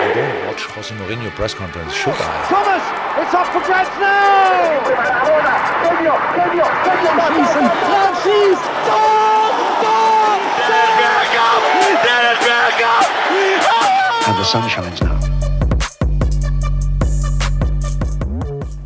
I don't watch Jose Mourinho press conference, should I? Thomas, it's off for grabs now. Season, Francis, Dom, Dom, And the sun shines now.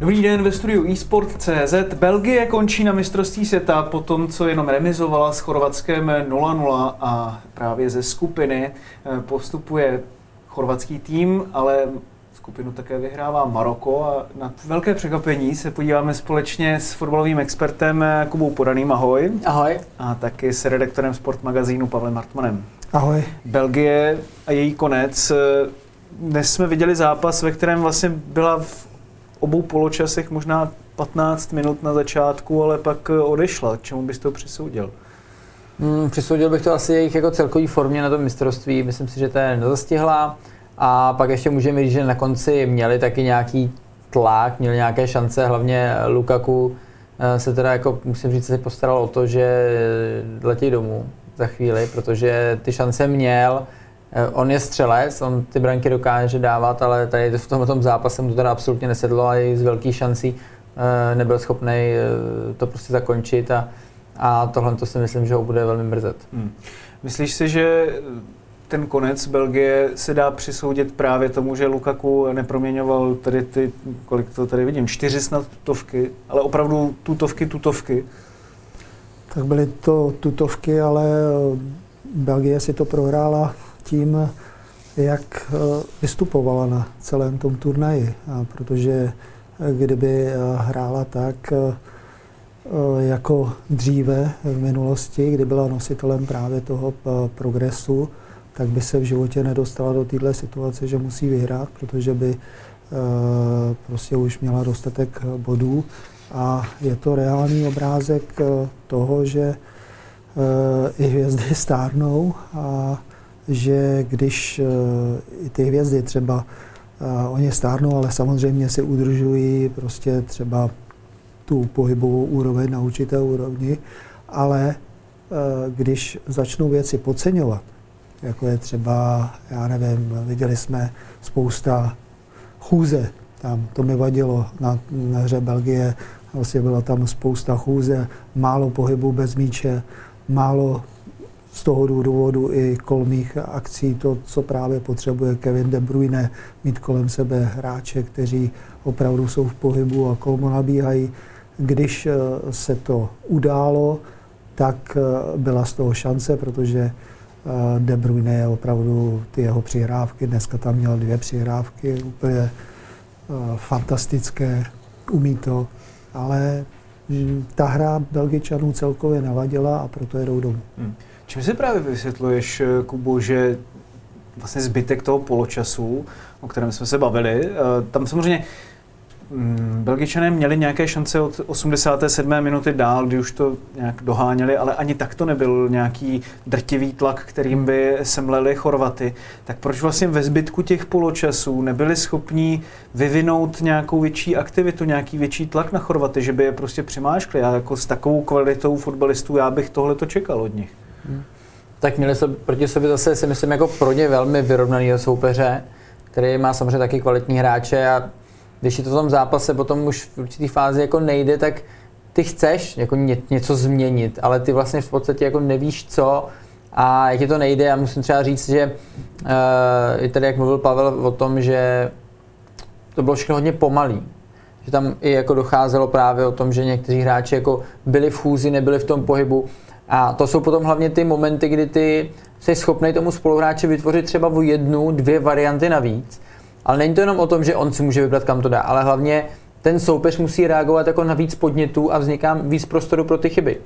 Dobrý den ve studiu eSport.cz. Belgie končí na mistrovství světa po tom, co jenom remizovala s Chorvatskem 0-0 a právě ze skupiny eh, postupuje chorvatský tým, ale skupinu také vyhrává Maroko a na velké překvapení se podíváme společně s fotbalovým expertem eh, Kubou Podaným. Ahoj. Ahoj. A taky s redaktorem Sport magazínu Pavlem Hartmanem. Ahoj. Belgie a její konec. Eh, Dnes jsme viděli zápas, ve kterém vlastně byla v obou poločasech možná 15 minut na začátku, ale pak eh, odešla. Čemu bys to přisoudil? Hmm, přisoudil bych to asi jejich jako celkový formě na tom mistrovství. Myslím si, že to je nezastihla. A pak ještě můžeme říct, že na konci měli taky nějaký tlak, měli nějaké šance, hlavně Lukaku eh, se teda jako, musím říct, se postaral o to, že letí domů za chvíli, protože ty šance měl. Eh, On je střelec, on ty branky dokáže dávat, ale tady v tomhle tom zápase mu to teda absolutně nesedlo a i z velkých šancí eh, nebyl schopný to prostě zakončit a, a tohle to si myslím, že ho bude velmi mrzet. Hmm. Myslíš si, že ten konec Belgie se dá přisoudit právě tomu, že Lukaku neproměňoval tady ty, kolik to tady vidím, čtyři snad tutovky, ale opravdu tutovky, tutovky. Tak byly to tutovky, ale eh, Belgie si to prohrála tím, jak eh, vystupovala na celém tom turnaji. Protože eh, kdyby eh, hrála tak jako dříve v minulosti, kdy byla nositelem právě toho progresu, tak by se v životě nedostala do této situace, že musí vyhrát, protože by prostě už měla dostatek bodů. A je to reálný obrázek toho, že i hvězdy stárnou a že když eh, i ty hvězdy třeba, eh, oni stárnou, ale samozřejmě si udržují prostě třeba tu pohybovou úroveň na určité úrovni, ale eh, když začnou věci podceňovat, jako je třeba, já nevím, viděli jsme spousta chůze, tam to mi vadilo na, na hře Belgie, vlastně byla tam spousta chůze, málo pohybu bez míče, málo z toho důvodu i kolmých akcí, to, co právě potřebuje Kevin De Bruyne, mít kolem sebe hráče, kteří opravdu jsou v pohybu a kolmo nabíhají. Když eh, se to událo, tak eh, byla z toho šance, protože eh, De Bruyne je opravdu ty jeho přihrávky, dneska tam měl dvě přihrávky, úplně fantastické, umí to, ale mm, ta hra Belgičanů celkově navadila a proto jedou domů. Hmm. Čím si právě vysvětluješ, eh, Kubo, že vlastně zbytek toho poločasu, o kterém jsme se bavili, eh, tam samozřejmě mm, Belgičané měli nějaké šance od 87. minuty dál, kdy už to nějak doháněli, ale ani tak to nebyl nějaký drtivý tlak, kterým by semleli Chorvaty. Tak proč vlastně ve zbytku těch poločasů nebyli schopní vyvinout nějakou větší aktivitu, nějaký větší tlak na Chorvaty, že by je prostě přimáškli? Já jako s takovou kvalitou fotbalistů, já bych tohle to čekal od nich. Tak měli se proti sobě zase, si myslím, jako pro ně velmi vyrovnaný soupeře, který má samozřejmě taky kvalitní hráče a když je to v tom zápase potom už v určitý fázi jako nejde, tak ty chceš jako ně, něco změnit, ale ty vlastně v podstatě jako nevíš co a jak ti to nejde. Já musím třeba říct, že uh, i tady, jak mluvil Pavel o tom, že to bylo všechno hodně pomalý. Že tam i jako docházelo právě o tom, že někteří hráči jako byli v chůzi, nebyli v tom pohybu. A to jsou potom hlavně ty momenty, kdy ty jsi schopný tomu spoluhráči vytvořit třeba o jednu, dvě varianty navíc. Ale není to jenom o tom, že on si může vybrat, kam to dá, ale hlavně ten soupeř musí reagovat jako na víc podnětů a vzniká víc prostoru pro ty chyby.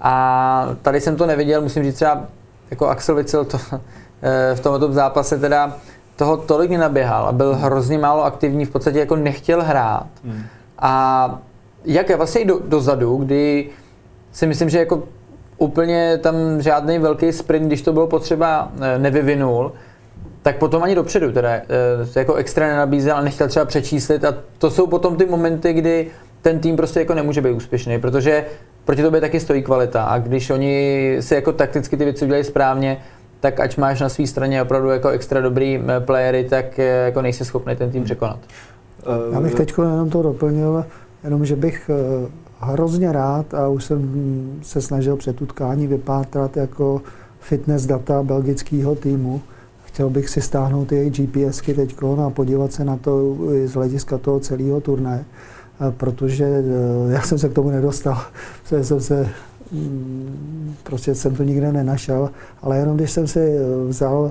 A tady jsem to neviděl, musím říct třeba jako Axel Witsel to, eh, v tomto zápase teda toho tolik nenaběhal a byl hrozně málo aktivní, v podstatě jako nechtěl hrát. Hmm. A jak je vlastně i do, dozadu, kdy si myslím, že jako úplně tam žádný velký sprint, když to bylo potřeba, eh, nevyvinul, tak potom ani dopředu teda se jako extra nenabízel a nechtěl třeba přečíslit a to jsou potom ty momenty, kdy ten tým prostě jako nemůže být úspěšný, protože proti tobě taky stojí kvalita a když oni si jako takticky ty věci udělají správně, tak ať máš na své straně opravdu jako extra dobrý eh, playery, tak eh, jako nejsi schopný ten tým překonat. Já bych teď jenom to doplnil, jenom že bych eh, hrozně rád a už jsem se snažil před utkání vypátrat jako fitness data belgického týmu. Chtěl bych si stáhnout jejich GPSky teď a podívat se na to z hlediska toho celého turnaje protože eh, já jsem se k tomu nedostal, jsem se, mm, prostě jsem to nikde nenašel, ale jenom když jsem si eh, vzal,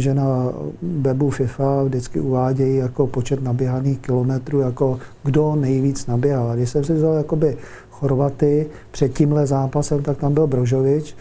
že na webu FIFA vždycky uvádějí jako počet naběhaných kilometrů, jako kdo nejvíc naběhal. Když jsem si vzal jakoby Chorvaty před tímhle zápasem, tak tam byl Brožovič,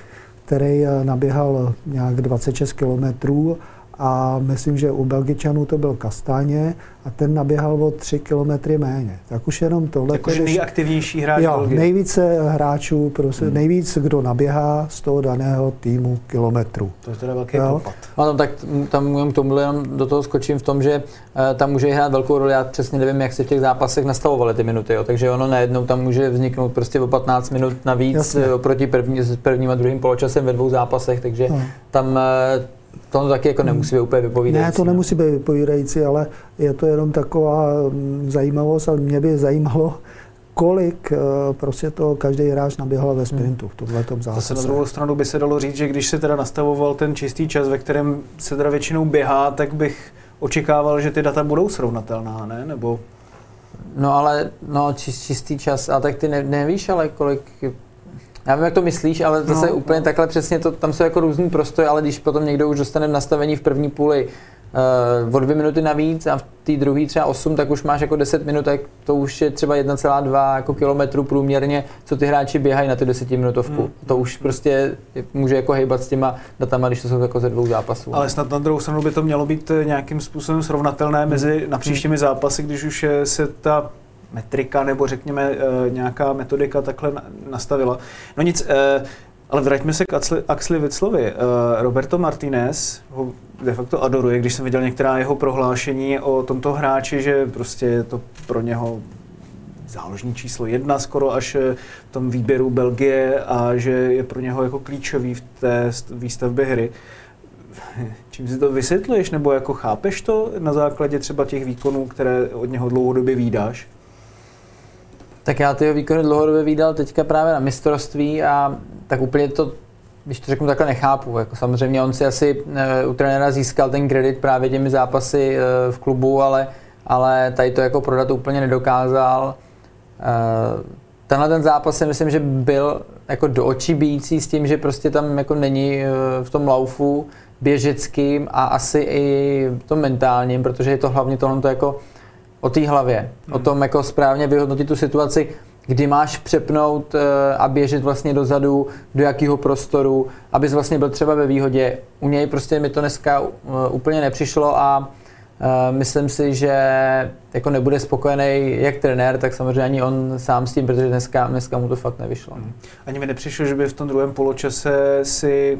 který eh, naběhal nějak 26 kilometrů a myslím, že u Belgičanů to byl Kastáně a ten naběhal o 3 kilometry méně. Tak už jenom tohle. Jakože nejaktivnější hráč jo, Belgie. nejvíce hráčů, prostě hmm. nejvíc, kdo naběhá z toho daného týmu kilometru. To je teda velký jo? propad. Ano, tak tam k tomu jenom do toho skočím v tom, že uh, tam může hrát velkou roli. Já přesně nevím, jak se v těch zápasech nastavovaly ty minuty. Jo. Takže ono najednou tam může vzniknout prostě o 15 minut navíc Jasně. Eh, oproti první, s prvním a druhým poločasem ve dvou zápasech. Takže hmm. tam uh, to taky jako nemusí být úplně vypovídající. Ne, to no. nemusí být vypovídající, ale je to jenom taková mm, zajímavost, ale mě by zajímalo, kolik eh, prostě to každý hráč naběhal ve sprintu v tomhle zápase. Zase na druhou stranu by se dalo říct, že když se teda nastavoval ten čistý čas, ve kterém se teda většinou běhá, tak bych očekával, že ty data budou srovnatelná, ne? Nebo No ale no, čistý čas, a tak ty ne, nevíš, ale kolik já vím, jak to myslíš, ale zase no, úplně no. takhle přesně, to, tam jsou jako různý prostory, ale když potom někdo už dostane nastavení v první půli uh, o dvě minuty navíc a v té druhé třeba 8, tak už máš jako 10 minut, tak to už je třeba 1,2 jako kilometru průměrně, co ty hráči běhají na ty 10 minutovku. Hmm. To už prostě může jako hejbat s těma datama, když to jsou jako ze dvou zápasů. Ale snad na druhou stranu by to mělo být nějakým způsobem srovnatelné hmm. mezi napříštími hmm. zápasy, když už se ta metrika nebo řekněme eh, nějaká metodika takhle nastavila. No nic, eh, ale vraťme se k Axli, Axli Viclovi. Eh, Roberto Martinez ho de facto adoruje, když jsem viděl některá jeho prohlášení o tomto hráči, že prostě je to pro něho záložní číslo jedna skoro až v tom výběru Belgie a že je pro něho jako klíčový v té výstavbě hry. Čím si to vysvětluješ, nebo jako chápeš to na základě třeba těch výkonů, které od něho dlouhodobě výdáš? Tak já ty výkony dlouhodobě vydal teďka právě na mistrovství a tak úplně to, když to řeknu takhle, nechápu. Jako samozřejmě on si asi e, u trenéra získal ten kredit právě těmi zápasy e, v klubu, ale, ale tady to jako prodat úplně nedokázal. E, tenhle ten zápas si myslím, že byl jako do očí bíjící s tím, že prostě tam jako není v tom laufu běžeckým a asi i to mentálním, protože je to hlavně tohle jako o té hlavě, hmm. o tom jako správně vyhodnotit tu situaci, kdy máš přepnout eh, a běžet vlastně dozadu, do jakého prostoru, abys vlastně byl třeba ve výhodě. U něj prostě mi to dneska eh, úplně nepřišlo a Uh, myslím si, že jako nebude spokojený jak trenér, tak samozřejmě ani on sám s tím, protože dneska, dneska mu to fakt nevyšlo. Hmm. Ani mi nepřišlo, že by v tom druhém poločase si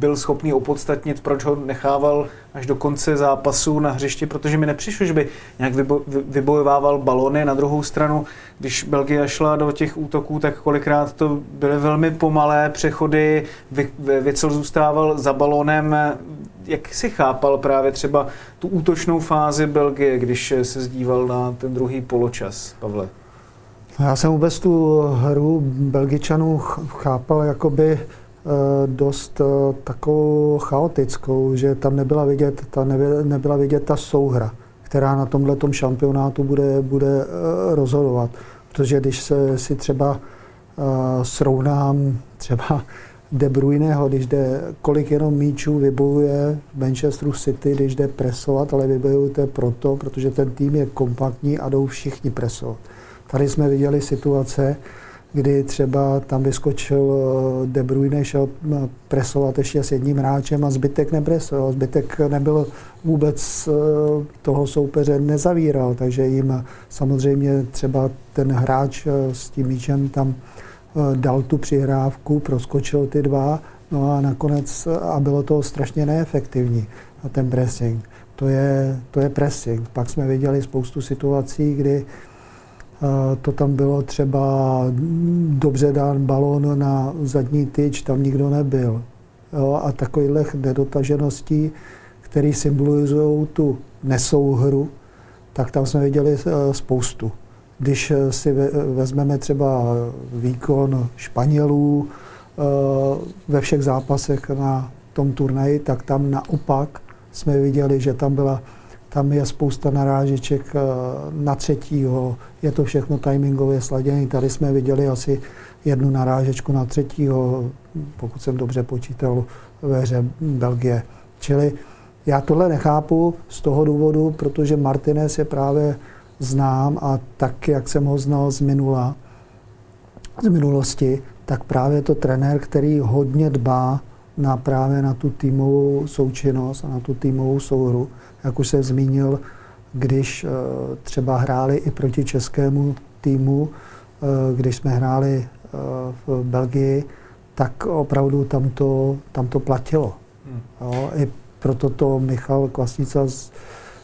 byl schopný opodstatnit, proč ho nechával až do konce zápasu na hřišti, protože mi nepřišlo, že by nějak vybo, vybojovával balony. Na druhou stranu, když Belgie šla do těch útoků, tak kolikrát to byly velmi pomalé přechody, Věcel zůstával za balonem. Jak si chápal právě třeba tu útočnou fázi Belgie, když se zdíval na ten druhý poločas, Pavle? Já jsem vůbec tu hru Belgičanů chápal jakoby dost eh, takovou chaotickou, že tam nebyla vidět ta, nebyla vidět ta souhra, která na tomhle šampionátu bude, bude eh, rozhodovat. Protože když se si třeba srovnám třeba De Bruyneho, když jde, kolik jenom míčů vybojuje v Manchesteru City, když jde presovat, ale vybojujete proto, protože ten tým je kompaktní a jdou všichni presovat. Tady jsme viděli situace, kdy třeba tam vyskočil eh, De Bruyne, šel eh, presovat ještě s jedním hráčem a zbytek nepresoval. Zbytek nebyl vůbec eh, toho soupeře nezavíral, takže jim samozřejmě třeba ten hráč s tím míčem tam dal tu přihrávku, proskočil ty dva, no a nakonec a bylo to strašně neefektivní, ten pressing. To je, to je pressing. Pak jsme viděli spoustu situací, kdy to tam bylo třeba dobře dán balón na zadní tyč, tam nikdo nebyl. Jo, a takových nedotažeností, které symbolizují tu nesouhru, tak tam jsme viděli eh, spoustu. Když eh, si vezmeme třeba výkon Španělů eh, ve všech zápasech na tom turnaji, tak tam naopak jsme viděli, že tam byla tam je spousta narážeček eh, na třetího, je to všechno timingově sladěné. Tady jsme viděli asi jednu narážečku na třetího, pokud jsem dobře počítal, ve hře Belgie. Čili já tohle nechápu z toho důvodu, protože Martinez je právě znám a tak, jak jsem ho znal z minula, z minulosti, tak právě to trenér, který hodně dbá na právě na tu týmovou součinnost a na tu týmovou souhru jak už jsem zmínil, když eh, třeba hráli i proti českému týmu, eh, když jsme hráli eh, v Belgii, tak opravdu tam to, tam to platilo. Hmm. Jo, I proto to Michal Kvasnica z,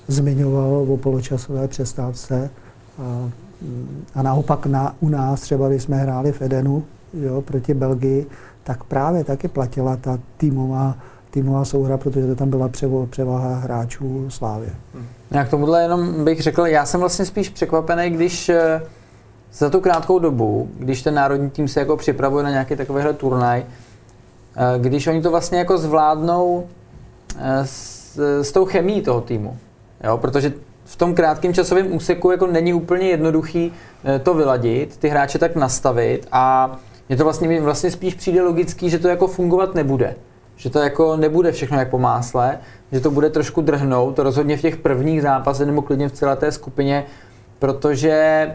zmiňoval o poločasové přestávce. A, a naopak na, u nás, třeba když jsme hráli v Edenu jo, proti Belgii, tak právě taky platila ta týmová týmová souhra, protože tam byla převaha hráčů Slávě. Hmm. Já k tomuhle jenom bych řekl, já jsem vlastně spíš překvapený, když eh, za tu krátkou dobu, když ten národní tým se jako připravuje na nějaký takovýhle turnaj, eh, když oni to vlastně jako zvládnou eh, s, s tou chemí toho týmu. Jo? Protože v tom krátkém časovém úseku jako není úplně jednoduchý to vyladit, ty hráče tak nastavit a je to vlastně, vlastně spíš přijde logický, že to jako fungovat nebude že to jako nebude všechno jak po másle, že to bude trošku drhnout, to rozhodně v těch prvních zápasech nebo klidně v celé té skupině, protože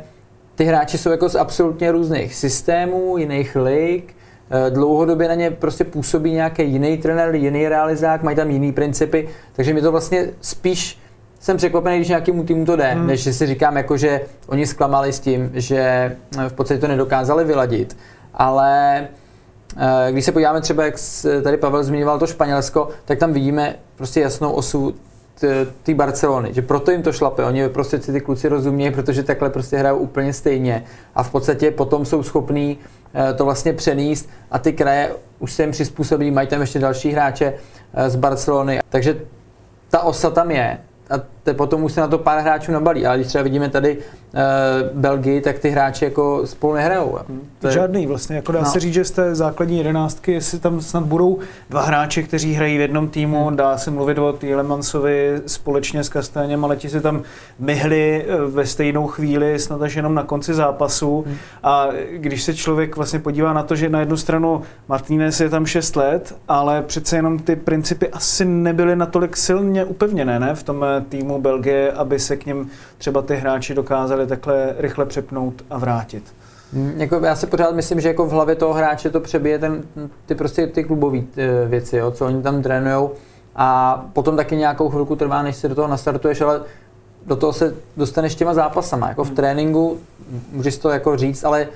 ty hráči jsou jako z absolutně různých systémů, jiných lig, eh, dlouhodobě na ně prostě působí nějaký jiný trenér, jiný realizák, mají tam jiný principy, takže mi to vlastně spíš jsem překvapený, když nějakému týmu to jde, hmm. než si říkám, jako, že oni zklamali s tím, že eh, v podstatě to nedokázali vyladit. Ale když se podíváme třeba, jak tady Pavel zmiňoval to Španělsko, tak tam vidíme prostě jasnou osu té Barcelony, že proto jim to šlape, oni prostě si ty kluci rozumějí, protože takhle prostě hrajou úplně stejně a v podstatě potom jsou schopní eh, to vlastně přenést a ty kraje už se jim přizpůsobí, mají tam ještě další hráče eh, z Barcelony, takže ta osa tam je a te potom už se na to pár hráčů nabalí. Ale když třeba vidíme tady uh, Belgii, tak ty hráči jako spolu nehrajou. Hmm. To je... Žádný vlastně. Jako dá no. se říct, že z té základní jedenáctky, jestli tam snad budou dva hráči, kteří hrají v jednom týmu, hmm. dá se mluvit o Týlemansovi společně s Kasténěm, ale ti si tam myhli eh, ve stejnou chvíli, snad až jenom na konci zápasu. Hmm. A když se člověk vlastně podívá na to, že na jednu stranu Martínez je tam 6 let, ale přece jenom ty principy asi nebyly natolik silně upevněné ne? v tom eh, týmu Belgie, aby se k něm třeba ty hráči dokázali takhle rychle přepnout a vrátit? Hmm, jako já si pořád myslím, že jako v hlavě toho hráče to přebije ten, ty prostě ty klubové eh, věci, jo, co oni tam trénujou a potom taky nějakou chvilku trvá, než se do toho nastartuješ, ale do toho se dostaneš těma zápasama. Jako v hmm. tréninku můžeš to jako říct, ale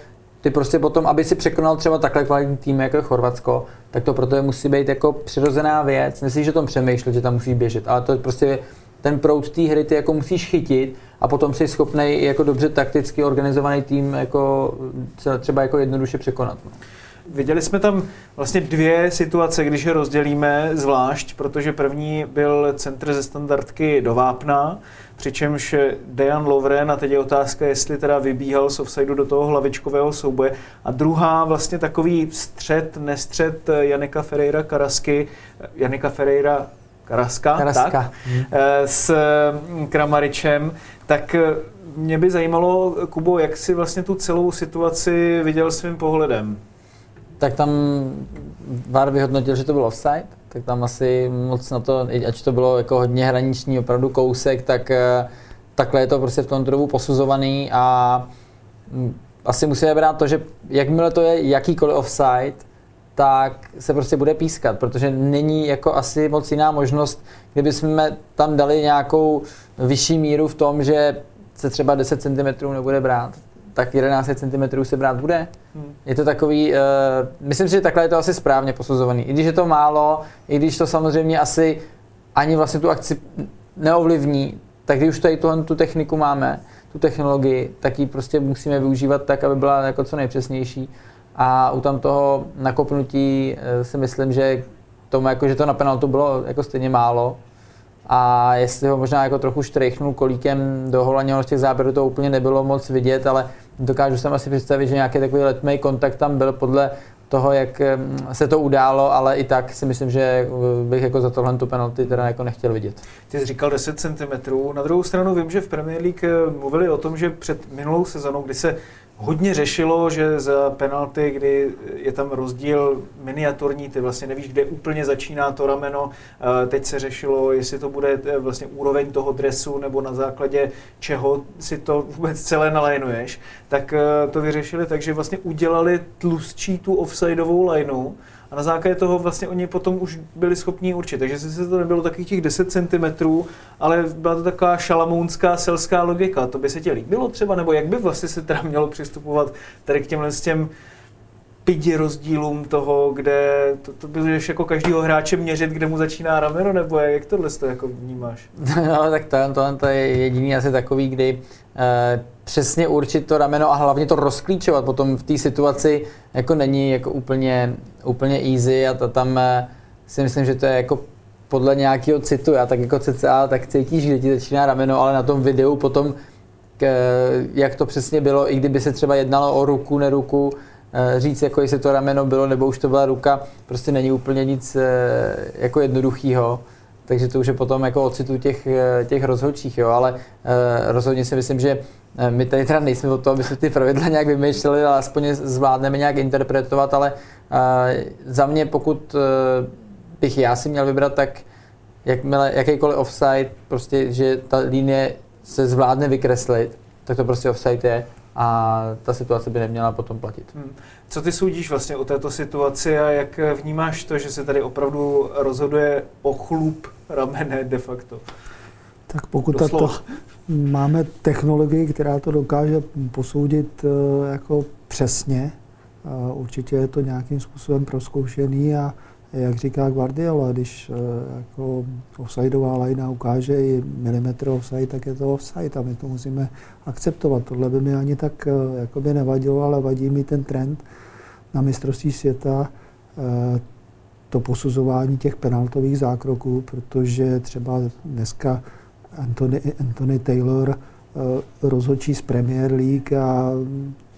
ty prostě potom, aby si překonal třeba takhle kvalitní tým jako je Chorvatsko, tak to proto je musí být jako přirozená věc. Myslíš, že tom přemýšlet, že tam musí běžet, ale to prostě ten proud té hry ty jako musíš chytit a potom jsi schopný jako dobře takticky organizovaný tým jako třeba jako jednoduše překonat. No. Viděli jsme tam vlastně dvě situace, když je rozdělíme zvlášť, protože první byl centr ze standardky do Vápna, přičemž Dejan Lovren, a teď je otázka, jestli teda vybíhal z offsideu do toho hlavičkového souboje. A druhá vlastně takový střed, nestřed Janika Ferreira Karasky, Janika Ferreira Karaska, Karaska. Tak, hmm. s mm, Kramaričem, tak eh, mě by zajímalo, Kubo, jak si vlastně tu celou situaci viděl svým pohledem? Tak tam VAR vyhodnotil, že to byl offside, tak tam asi moc na to, ať to bylo jako hodně hraniční, opravdu kousek, tak eh, takhle je to prostě v tom dobu posuzovaný a mm, asi musíme brát to, že jakmile to je jakýkoliv offside, tak se prostě bude pískat, protože není jako asi moc jiná možnost, kdyby jsme tam dali nějakou vyšší míru v tom, že se třeba 10 cm nebude brát, tak 11 cm se brát bude. Hmm. Je to takový, uh, myslím si, že takhle je to asi správně posuzovaný. I když je to málo, i když to samozřejmě asi ani vlastně tu akci neovlivní, tak když už tady tuhle tu techniku máme, tu technologii, tak ji prostě musíme využívat tak, aby byla jako co nejpřesnější. A u tam toho nakopnutí eh, si myslím, že tomu, jako, že to na penaltu bylo jako stejně málo. A jestli ho možná jako trochu štrejchnul kolíkem do hola, z těch záběrů to úplně nebylo moc vidět, ale dokážu si asi představit, že nějaký takový letmý kontakt tam byl podle toho, jak se to událo, ale i tak si myslím, že eh, bych jako za tohle tu penalty teda jako nechtěl vidět. Ty jsi říkal 10 cm. Na druhou stranu vím, že v Premier League eh, mluvili o tom, že před minulou sezónou, kdy se hodně řešilo, že za penalty, kdy je tam rozdíl miniaturní, ty vlastně nevíš, kde úplně začíná to rameno. Teď se řešilo, jestli to bude eh, vlastně úroveň toho dresu nebo na základě čeho si to vůbec celé nalajnuješ. Tak eh, to vyřešili tak, že vlastně udělali tlustší tu offsideovou lineu, na základě toho vlastně oni potom už byli schopni určit. Takže sice to nebylo takových těch 10 cm, ale byla to taková šalamounská selská logika. To by se ti líbilo třeba, nebo jak by vlastně se teda mělo přistupovat tady k těmhle s těm pidi rozdílům toho, kde to, to budeš jako každýho hráče měřit, kde mu začíná rameno, nebo jak tohle to jako vnímáš? No, tak to, to, to je jediný asi takový, kdy přesně určit to rameno a hlavně to rozklíčovat potom v té situaci jako není jako úplně, úplně easy a to tam eh, si myslím, že to je jako podle nějakého citu, já tak jako CCA, tak cítíš, že ti začíná rameno, ale na tom videu potom, k, jak to přesně bylo, i kdyby se třeba jednalo o ruku, neruku, eh, říct, jako jestli to rameno bylo, nebo už to byla ruka, prostě není úplně nic eh, jako jednoduchého. Takže to už je potom jako o citu těch, těch rozhodčích, jo, ale rozhodně si myslím, že Eh, my tady teda nejsme o to, aby jsme ty pravidla nějak vymýšleli, ale aspoň zvládneme nějak interpretovat, ale za mě, pokud bych já si měl vybrat, tak jakmile, jakýkoliv offside, prostě, že ta linie se zvládne vykreslit, tak to prostě offside je a ta situace by neměla potom platit. Hmm. Co ty soudíš vlastně o této situaci a jak vnímáš to, že se tady opravdu rozhoduje o chlup ramene de facto? Tak pokud tato, máme technologii, která to dokáže posoudit eh, jako přesně, určitě je to nějakým způsobem proskoušený a jak říká Guardiola, když eh, jako offsideová lajna ukáže i milimetr offside, tak je to offside a my to musíme akceptovat. Tohle by mi ani tak eh, jakoby nevadilo, ale vadí mi ten trend na mistrovství světa, to posuzování těch penaltových zákroků, protože třeba dneska Anthony, Anthony Taylor, eh, rozhodčí z Premier League a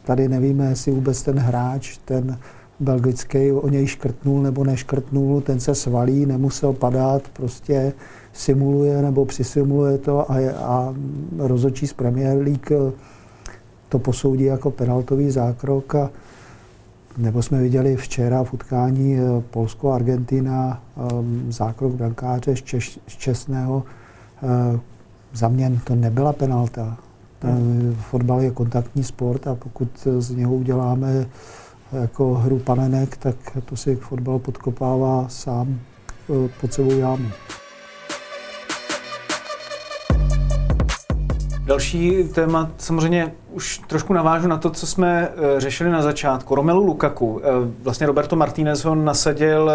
tady nevíme, jestli vůbec ten hráč, ten belgický, o něj škrtnul nebo neškrtnul, ten se svalí, nemusel padat, prostě simuluje nebo přisimuluje to a, a rozhodčí z Premier League eh, to posoudí jako penaltový zákrok a nebo jsme viděli včera v utkání eh, Polsko-Argentina zákrok brankáře z, Češ, z Česného, Eh, za mě to nebyla penalta. Hmm. Fotbal je kontaktní sport a pokud z něho uděláme jako hru panenek, tak to si fotbal podkopává sám eh, pod sebou jámu. Další téma, samozřejmě už trošku navážu na to, co jsme eh, řešili na začátku. Romelu Lukaku. Vlastně Roberto Martinez ho nasadil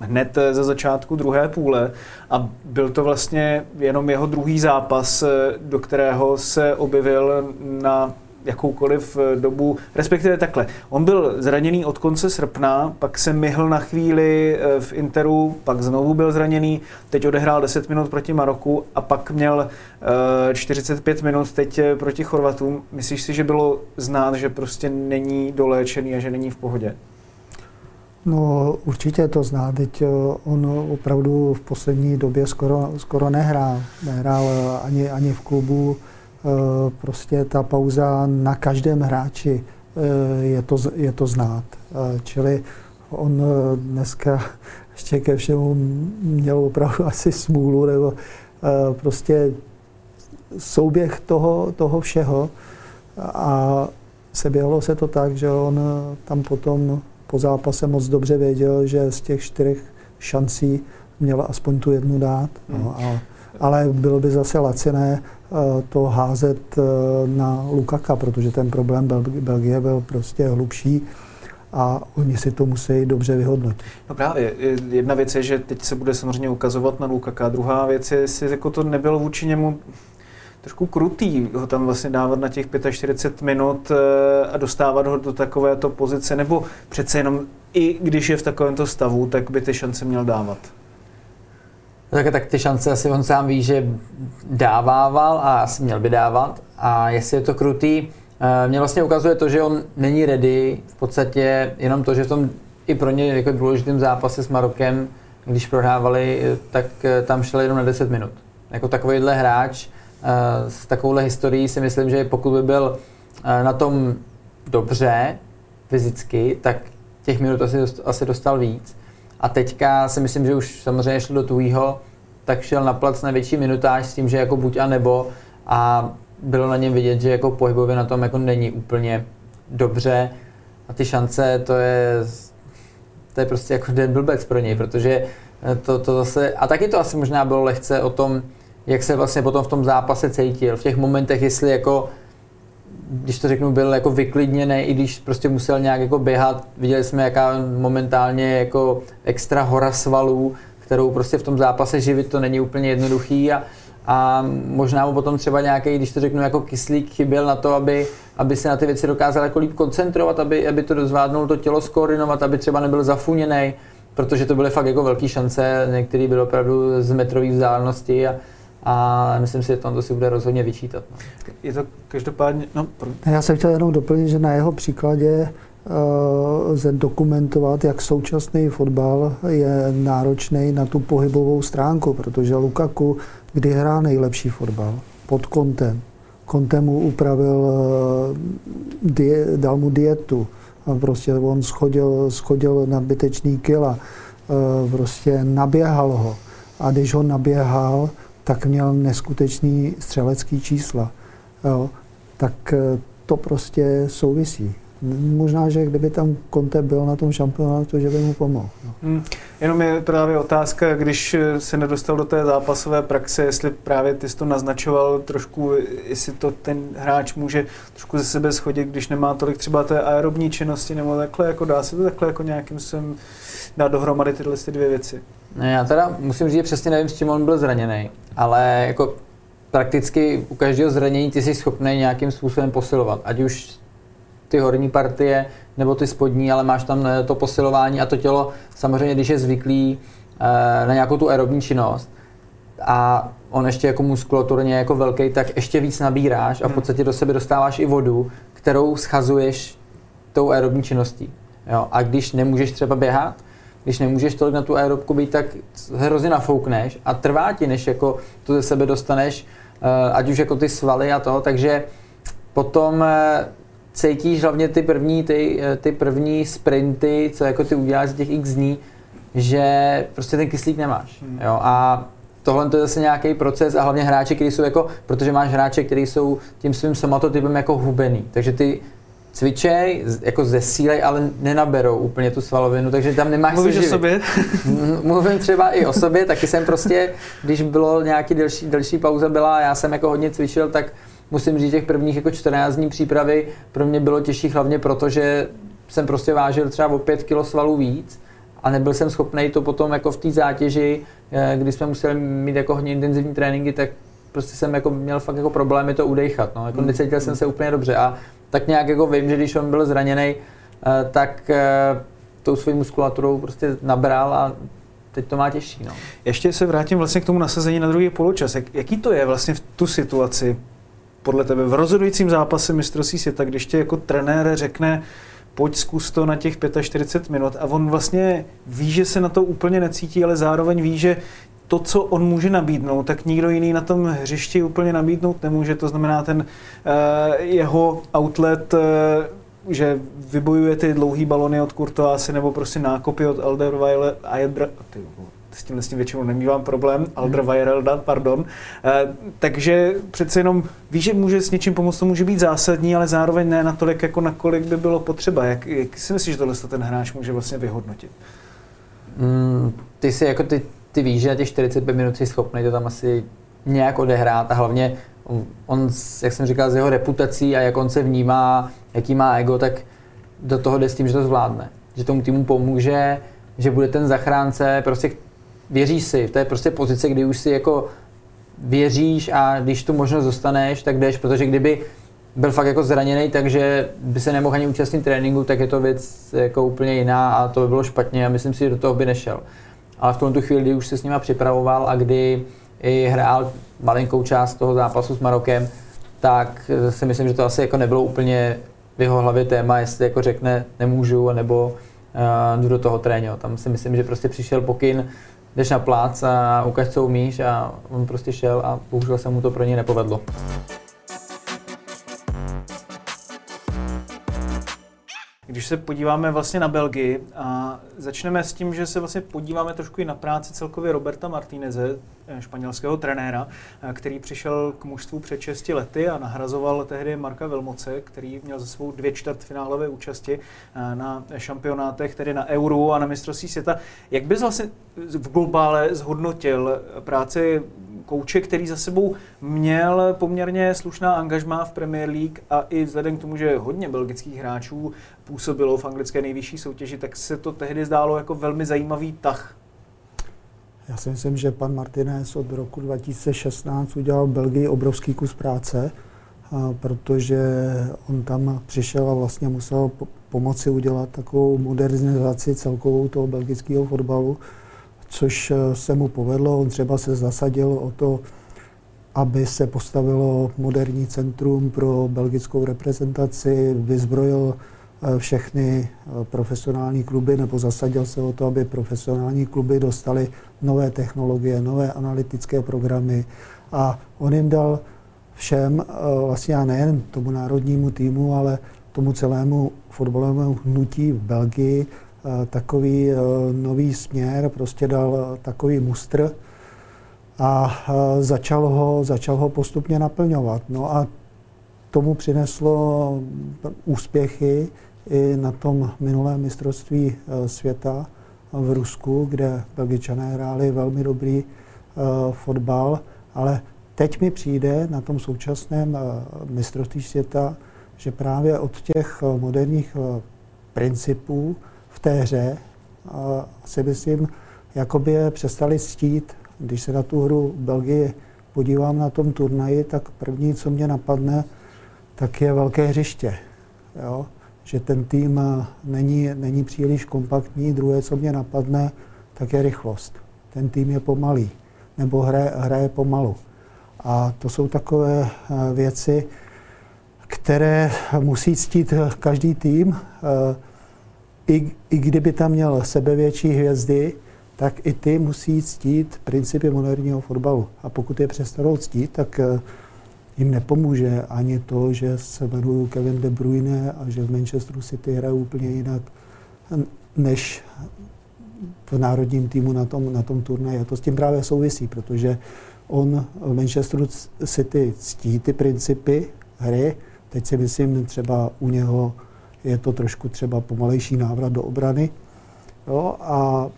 hned ze začátku druhé půle a byl to vlastně jenom jeho druhý zápas, do kterého se objevil na jakoukoliv dobu, respektive takhle. On byl zraněný od konce srpna, pak se myhl na chvíli eh, v Interu, pak znovu byl zraněný, teď odehrál 10 minut proti Maroku a pak měl 45 eh, minut teď eh, proti Chorvatům. Myslíš si, že bylo znát, že prostě není doléčený a že není v pohodě? No určitě to zná, teď eh, on opravdu v poslední době skoro, skoro nehrál. Nehrál eh, ani, ani v klubu. Eh, prostě ta pauza na každém hráči je to, je to znát. Čili on dneska ještě ke všemu měl opravdu asi smůlu, nebo prostě souběh toho, toho všeho a seběhlo se to tak, že on eh, tam potom po zápase moc dobře věděl, že z těch čtyřech šancí měl aspoň tu jednu dát. No, a, ale bylo by zase laciné eh, to házet eh, na Lukaka, protože ten problém Bel- Belgie byl prostě hlubší a oni si to musí dobře vyhodnotit. No právě, jedna věc je, že teď se bude samozřejmě ukazovat na Lukaka, druhá věc je, jestli jako to nebylo vůči němu trošku krutý ho tam vlastně dávat na těch 45 minut eh, a dostávat ho do takovéto pozice, nebo přece jenom i když je v takovémto stavu, tak by ty šance měl dávat. Tak, tak ty šance asi on sám ví, že dávával a asi měl by dávat. A jestli je to krutý, eh, mě vlastně ukazuje to, že on není ready, v podstatě jenom to, že v tom i pro ně jako důležitým zápase s Marokem, když prohrávali, eh, tak eh, tam šel jenom na 10 minut. Jako takovýhle hráč s takovouhle historií si myslím, že pokud by byl na tom dobře fyzicky, tak těch minut asi, asi dostal víc. A teďka si myslím, že už samozřejmě šel do tuhýho, tak šel na plac na větší minutáž s tím, že jako buď a nebo a bylo na něm vidět, že jako pohybově na tom jako není úplně dobře. A ty šance, to je, to je prostě jako den blbec pro něj, protože to, to zase, a taky to asi možná bylo lehce o tom, jak se vlastně potom v tom zápase cítil, v těch momentech, jestli jako když to řeknu, byl jako vyklidněný, i když prostě musel nějak jako běhat. Viděli jsme, jaká momentálně jako extra hora svalů, kterou prostě v tom zápase živit to není úplně jednoduchý a, a možná mu potom třeba nějaký, když to řeknu, jako kyslík chyběl na to, aby, aby se na ty věci dokázal jako líp koncentrovat, aby, aby to dozvládnul to tělo skoordinovat, aby třeba nebyl zafuněný, protože to byly fakt jako velké šance, některé byly opravdu z metrové vzdálenosti a, a myslím si, že tam to si bude rozhodně vyčítat. No. Je to každopádně, no, Já jsem chtěl jenom doplnit, že na jeho příkladě uh, lze dokumentovat, jak současný fotbal je náročný na tu pohybovou stránku, protože Lukaku, kdy hrá nejlepší fotbal, pod kontem. Kontem mu upravil, uh, die, dal mu dietu, a prostě on schodil, schodil nadbytečný kila, uh, prostě naběhal ho. A když ho naběhal, tak měl neskutečný střelecký čísla. Jo, tak eh, to prostě souvisí. Možná, že kdyby tam Conte byl na tom šampionátu, že by mu pomohl. No. Hmm. Jenom je právě otázka, když eh, se nedostal do té zápasové praxe, jestli právě ty jsi to naznačoval trošku, jestli to ten hráč může trošku ze sebe schodit, když nemá tolik třeba té aerobní činnosti, nebo takhle, jako dá se to takhle jako nějakým způsobem dát dohromady tyhle ty dvě věci. Ne, já teda musím říct, že přesně nevím, s čím on byl zraněný, ale jako prakticky u každého zranění ty jsi schopný nějakým způsobem posilovat, ať už ty horní partie nebo ty spodní, ale máš tam to posilování a to tělo samozřejmě, když je zvyklý eh, na nějakou tu aerobní činnost a on ještě jako muskulaturně jako velký, tak ještě víc nabíráš a v podstatě do sebe dostáváš i vodu, kterou schazuješ tou aerobní činností. Jo? A když nemůžeš třeba běhat, když nemůžeš tolik na tu aerobku být, tak hrozně nafoukneš a trvá ti, než jako to ze sebe dostaneš, eh, ať už jako ty svaly a to, takže potom eh, cítíš hlavně ty první, ty, eh, ty první sprinty, co jako ty uděláš z těch x dní, že prostě ten kyslík nemáš. Hmm. Jo? A tohle to je zase nějaký proces a hlavně hráči, kteří jsou jako, protože máš hráče, kteří jsou tím svým somatotypem jako hubený. Takže ty cvičej, jako zesílej, ale nenaberou úplně tu svalovinu, takže tam nemáš Mluvíš se o sobě? Mluvím třeba i o sobě, taky jsem prostě, když bylo nějaký delší, delší pauza byla, já jsem jako hodně cvičil, tak musím říct, těch prvních jako 14 dní přípravy pro mě bylo těžší hlavně proto, že jsem prostě vážil třeba o 5 kg svalů víc a nebyl jsem schopný to potom jako v té zátěži, eh, kdy jsme museli mít jako hodně intenzivní tréninky, tak prostě jsem jako měl fakt jako problémy to udechat, no. jako necítil jsem se úplně dobře a tak nějak jako vím, že když on byl zraněný, eh, tak eh, tou svou muskulaturou prostě nabral a teď to má těžší. No. Ještě se vrátím vlastně k tomu nasazení na druhý poločas. Jak, jaký to je vlastně v tu situaci podle tebe v rozhodujícím zápase mistrovství světa, když tě jako trenér řekne, pojď zkus to na těch 45 minut a on vlastně ví, že se na to úplně necítí, ale zároveň ví, že to, co on může nabídnout, tak nikdo jiný na tom hřišti úplně nabídnout nemůže. To znamená ten uh, jeho outlet, uh, že vybojuje ty dlouhý balony od Kurtoásy nebo prostě nákopy od Alderweile a Jedra, ty, s tím s tím většinou nemývám problém, Alderweirelda, pardon. Eh, takže přece jenom víš, že může s něčím pomoct, to může být zásadní, ale zároveň ne natolik, jako nakolik by bylo potřeba. Jak, jak si myslíš, že tohle ten hráč může vlastně vyhodnotit? Mm, ty si jako ty, ty víš, že na těch 45 minut jsi schopný to tam asi nějak odehrát a hlavně on, jak jsem říkal, z jeho reputací a jak on se vnímá, jaký má ego, tak do toho jde s tím, že to zvládne. Že tomu týmu pomůže, že bude ten zachránce, prostě věříš si, to je prostě pozice, kdy už si jako věříš a když tu možnost dostaneš, tak jdeš, protože kdyby byl fakt jako zraněný, takže by se nemohl ani účastnit tréninku, tak je to věc jako úplně jiná a to by bylo špatně a myslím si, že do toho by nešel. Ale v tu chvíli, kdy už se s nima připravoval a kdy i hrál malinkou část toho zápasu s Marokem, tak si myslím, že to asi jako nebylo úplně v jeho hlavě téma, jestli jako řekne nemůžu, nebo uh, jdu do toho tréně. Tam si myslím, že prostě přišel pokyn, jdeš na plác a ukaž, co umíš a on prostě šel a bohužel se mu to pro něj nepovedlo. Když se podíváme vlastně na Belgii a začneme s tím, že se vlastně podíváme trošku i na práci celkově Roberta Martineze, eh, španělského trenéra, eh, který přišel k mužstvu před 6 lety a nahrazoval tehdy Marka Velmoce, který měl za svou dvě čtvrtfinálové účasti eh, na šampionátech, tedy na Euro a na mistrovství světa. Jak bys vlastně v globále zhodnotil práci kouče, který za sebou měl poměrně slušná angažmá v Premier League a i vzhledem k tomu, že hodně belgických hráčů působilo v anglické nejvyšší soutěži, tak se to tehdy zdálo jako velmi zajímavý tah. Já si myslím, že pan Martinez od roku 2016 udělal v Belgii obrovský kus práce, protože on tam přišel a vlastně musel pomoci udělat takovou modernizaci celkovou toho belgického fotbalu což eh, se mu povedlo. On třeba se zasadil o to, aby se postavilo moderní centrum pro belgickou reprezentaci, vyzbrojil eh, všechny eh, profesionální kluby, nebo zasadil se o to, aby profesionální kluby dostali nové technologie, nové analytické programy a on jim dal všem, vlastně a nejen tomu národnímu týmu, ale tomu celému fotbalovému hnutí v Belgii takový eh, nový směr, prostě dal takový mustr a eh, začal ho, začal ho postupně naplňovat. No a tomu přineslo úspěchy i na tom minulém mistrovství světa v Rusku, kde Belgičané hráli velmi dobrý fotbal, ale teď mi přijde na tom současném mistrovství světa, že právě od těch moderních principů v té hře a si myslím, jakoby je přestali ctít. Když se na tu hru Belgii podívám na tom turnaji, tak první, co mě napadne, tak je velké hřiště. Jo? Že ten tým není, není příliš kompaktní. Druhé, co mě napadne, tak je rychlost. Ten tým je pomalý, nebo hraje, hraje pomalu. A to jsou takové eh, věci, které musí ctít každý tým. I, i kdyby tam měl sebevětší hvězdy, tak i ty musí ctít principy moderního fotbalu. A pokud je přestanou ctít, tak eh, jim nepomůže ani to, že se jmenují Kevin De Bruyne a že v Manchesteru City hrají úplně jinak než v národním týmu na tom, na tom turnaji. A to s tím právě souvisí, protože on v Manchesteru City ctí ty principy hry. Teď si myslím třeba u něho je to trošku třeba pomalejší návrat do obrany. Jo, a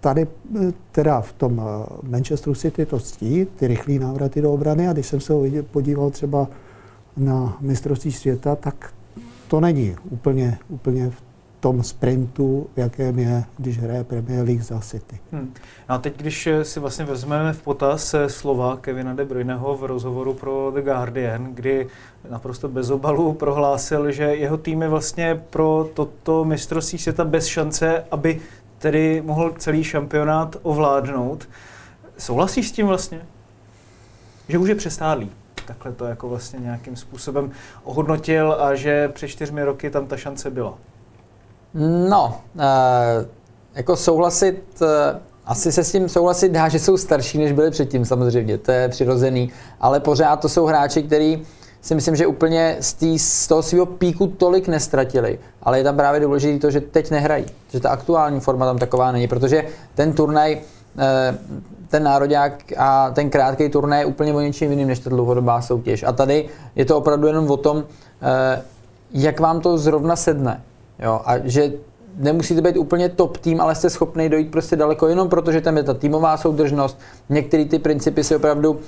tady eh, teda v tom eh, Manchesteru City to ctí, ty rychlé návraty do obrany a když jsem se podíval třeba na mistrovství světa, tak to není úplně, úplně v tom sprintu, jakém je, když hraje Premier League za City. Hmm. No a teď, když si vlastně vezmeme v potaz eh, slova Kevina De Bruyneho v rozhovoru pro The Guardian, kdy naprosto bez obalu prohlásil, že jeho tým je vlastně pro toto mistrovství světa bez šance, aby tedy mohl celý šampionát ovládnout. Souhlasíš s tím vlastně? Že už je přestádlý takhle to jako vlastně nějakým způsobem ohodnotil a že před čtyřmi roky tam ta šance byla. No, uh, jako souhlasit, uh, asi se s tím souhlasit dá, že jsou starší, než byli předtím samozřejmě, to je přirozený, ale pořád to jsou hráči, kteří si myslím, že úplně z, tý, z toho svého píku tolik nestratili, ale je tam právě důležité to, že teď nehrají, že ta aktuální forma tam taková není, protože ten turnaj, eh, ten národák a ten krátký turnaj je úplně o něčím jiným než ta dlouhodobá soutěž. A tady je to opravdu jenom o tom, eh, jak vám to zrovna sedne. Jo? A že nemusíte být úplně top tým, ale jste schopni dojít prostě daleko jenom proto, že tam je ta týmová soudržnost. Některé ty principy si opravdu uh,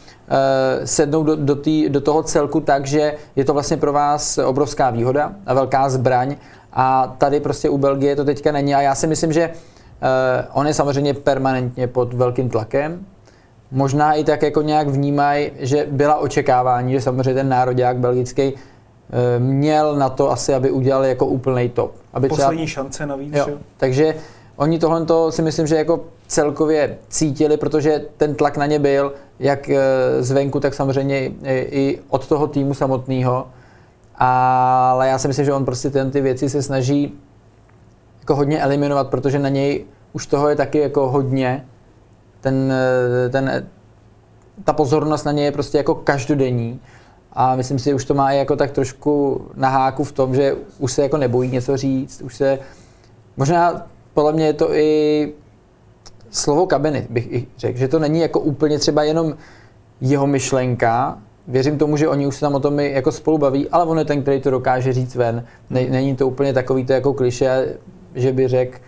sednou do, do, tý, do toho celku tak, že je to vlastně pro vás obrovská výhoda a velká zbraň. A tady prostě u Belgie to teďka není. A já si myslím, že uh, on je samozřejmě permanentně pod velkým tlakem. Možná i tak jako nějak vnímají, že byla očekávání, že samozřejmě ten národák belgický měl na to asi, aby udělal jako úplný top. Aby Poslední třeba... šance navíc. Jo. Jo. Takže oni tohle si myslím, že jako celkově cítili, protože ten tlak na ně byl, jak eh, zvenku, tak samozřejmě i od toho týmu samotného. Ale já si myslím, že on prostě ten, ty věci se snaží jako hodně eliminovat, protože na něj už toho je taky jako hodně. Ten, eh, ten, ta pozornost na něj je prostě jako každodenní a myslím si, že už to má jako tak trošku na háku v tom, že už se jako nebojí něco říct, už se, možná podle mě je to i slovo kabiny, bych i řekl, že to není jako úplně třeba jenom jeho myšlenka, věřím tomu, že oni už se tam o tom jako spolu baví, ale on je ten, který to dokáže říct ven. Není to úplně takový to jako kliše, že by řekl,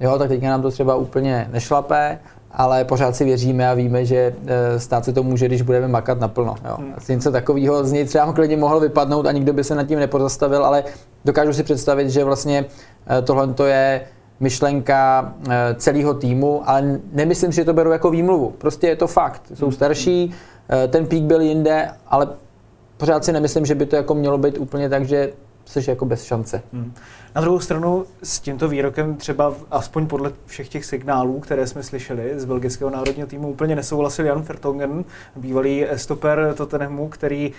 jo, tak teďka nám to třeba úplně nešlapé, ale pořád si věříme a víme, že eh, stát se to může, když budeme makat naplno. Jo. Hmm. Něco takového z něj třeba klidně mohlo vypadnout a nikdo by se nad tím nepozastavil, ale dokážu si představit, že vlastně eh, tohle je myšlenka eh, celého týmu, ale nemyslím si, že to beru jako výmluvu. Prostě je to fakt. Jsou hmm. starší, ten pík byl jinde, ale pořád si nemyslím, že by to jako mělo být úplně tak, že jsi jako bez šance. Hmm. Na druhou stranu s tímto výrokem třeba aspoň podle všech těch signálů, které jsme slyšeli z belgického národního týmu, úplně nesouhlasil Jan Fertongen, bývalý stoper Tottenhamu, který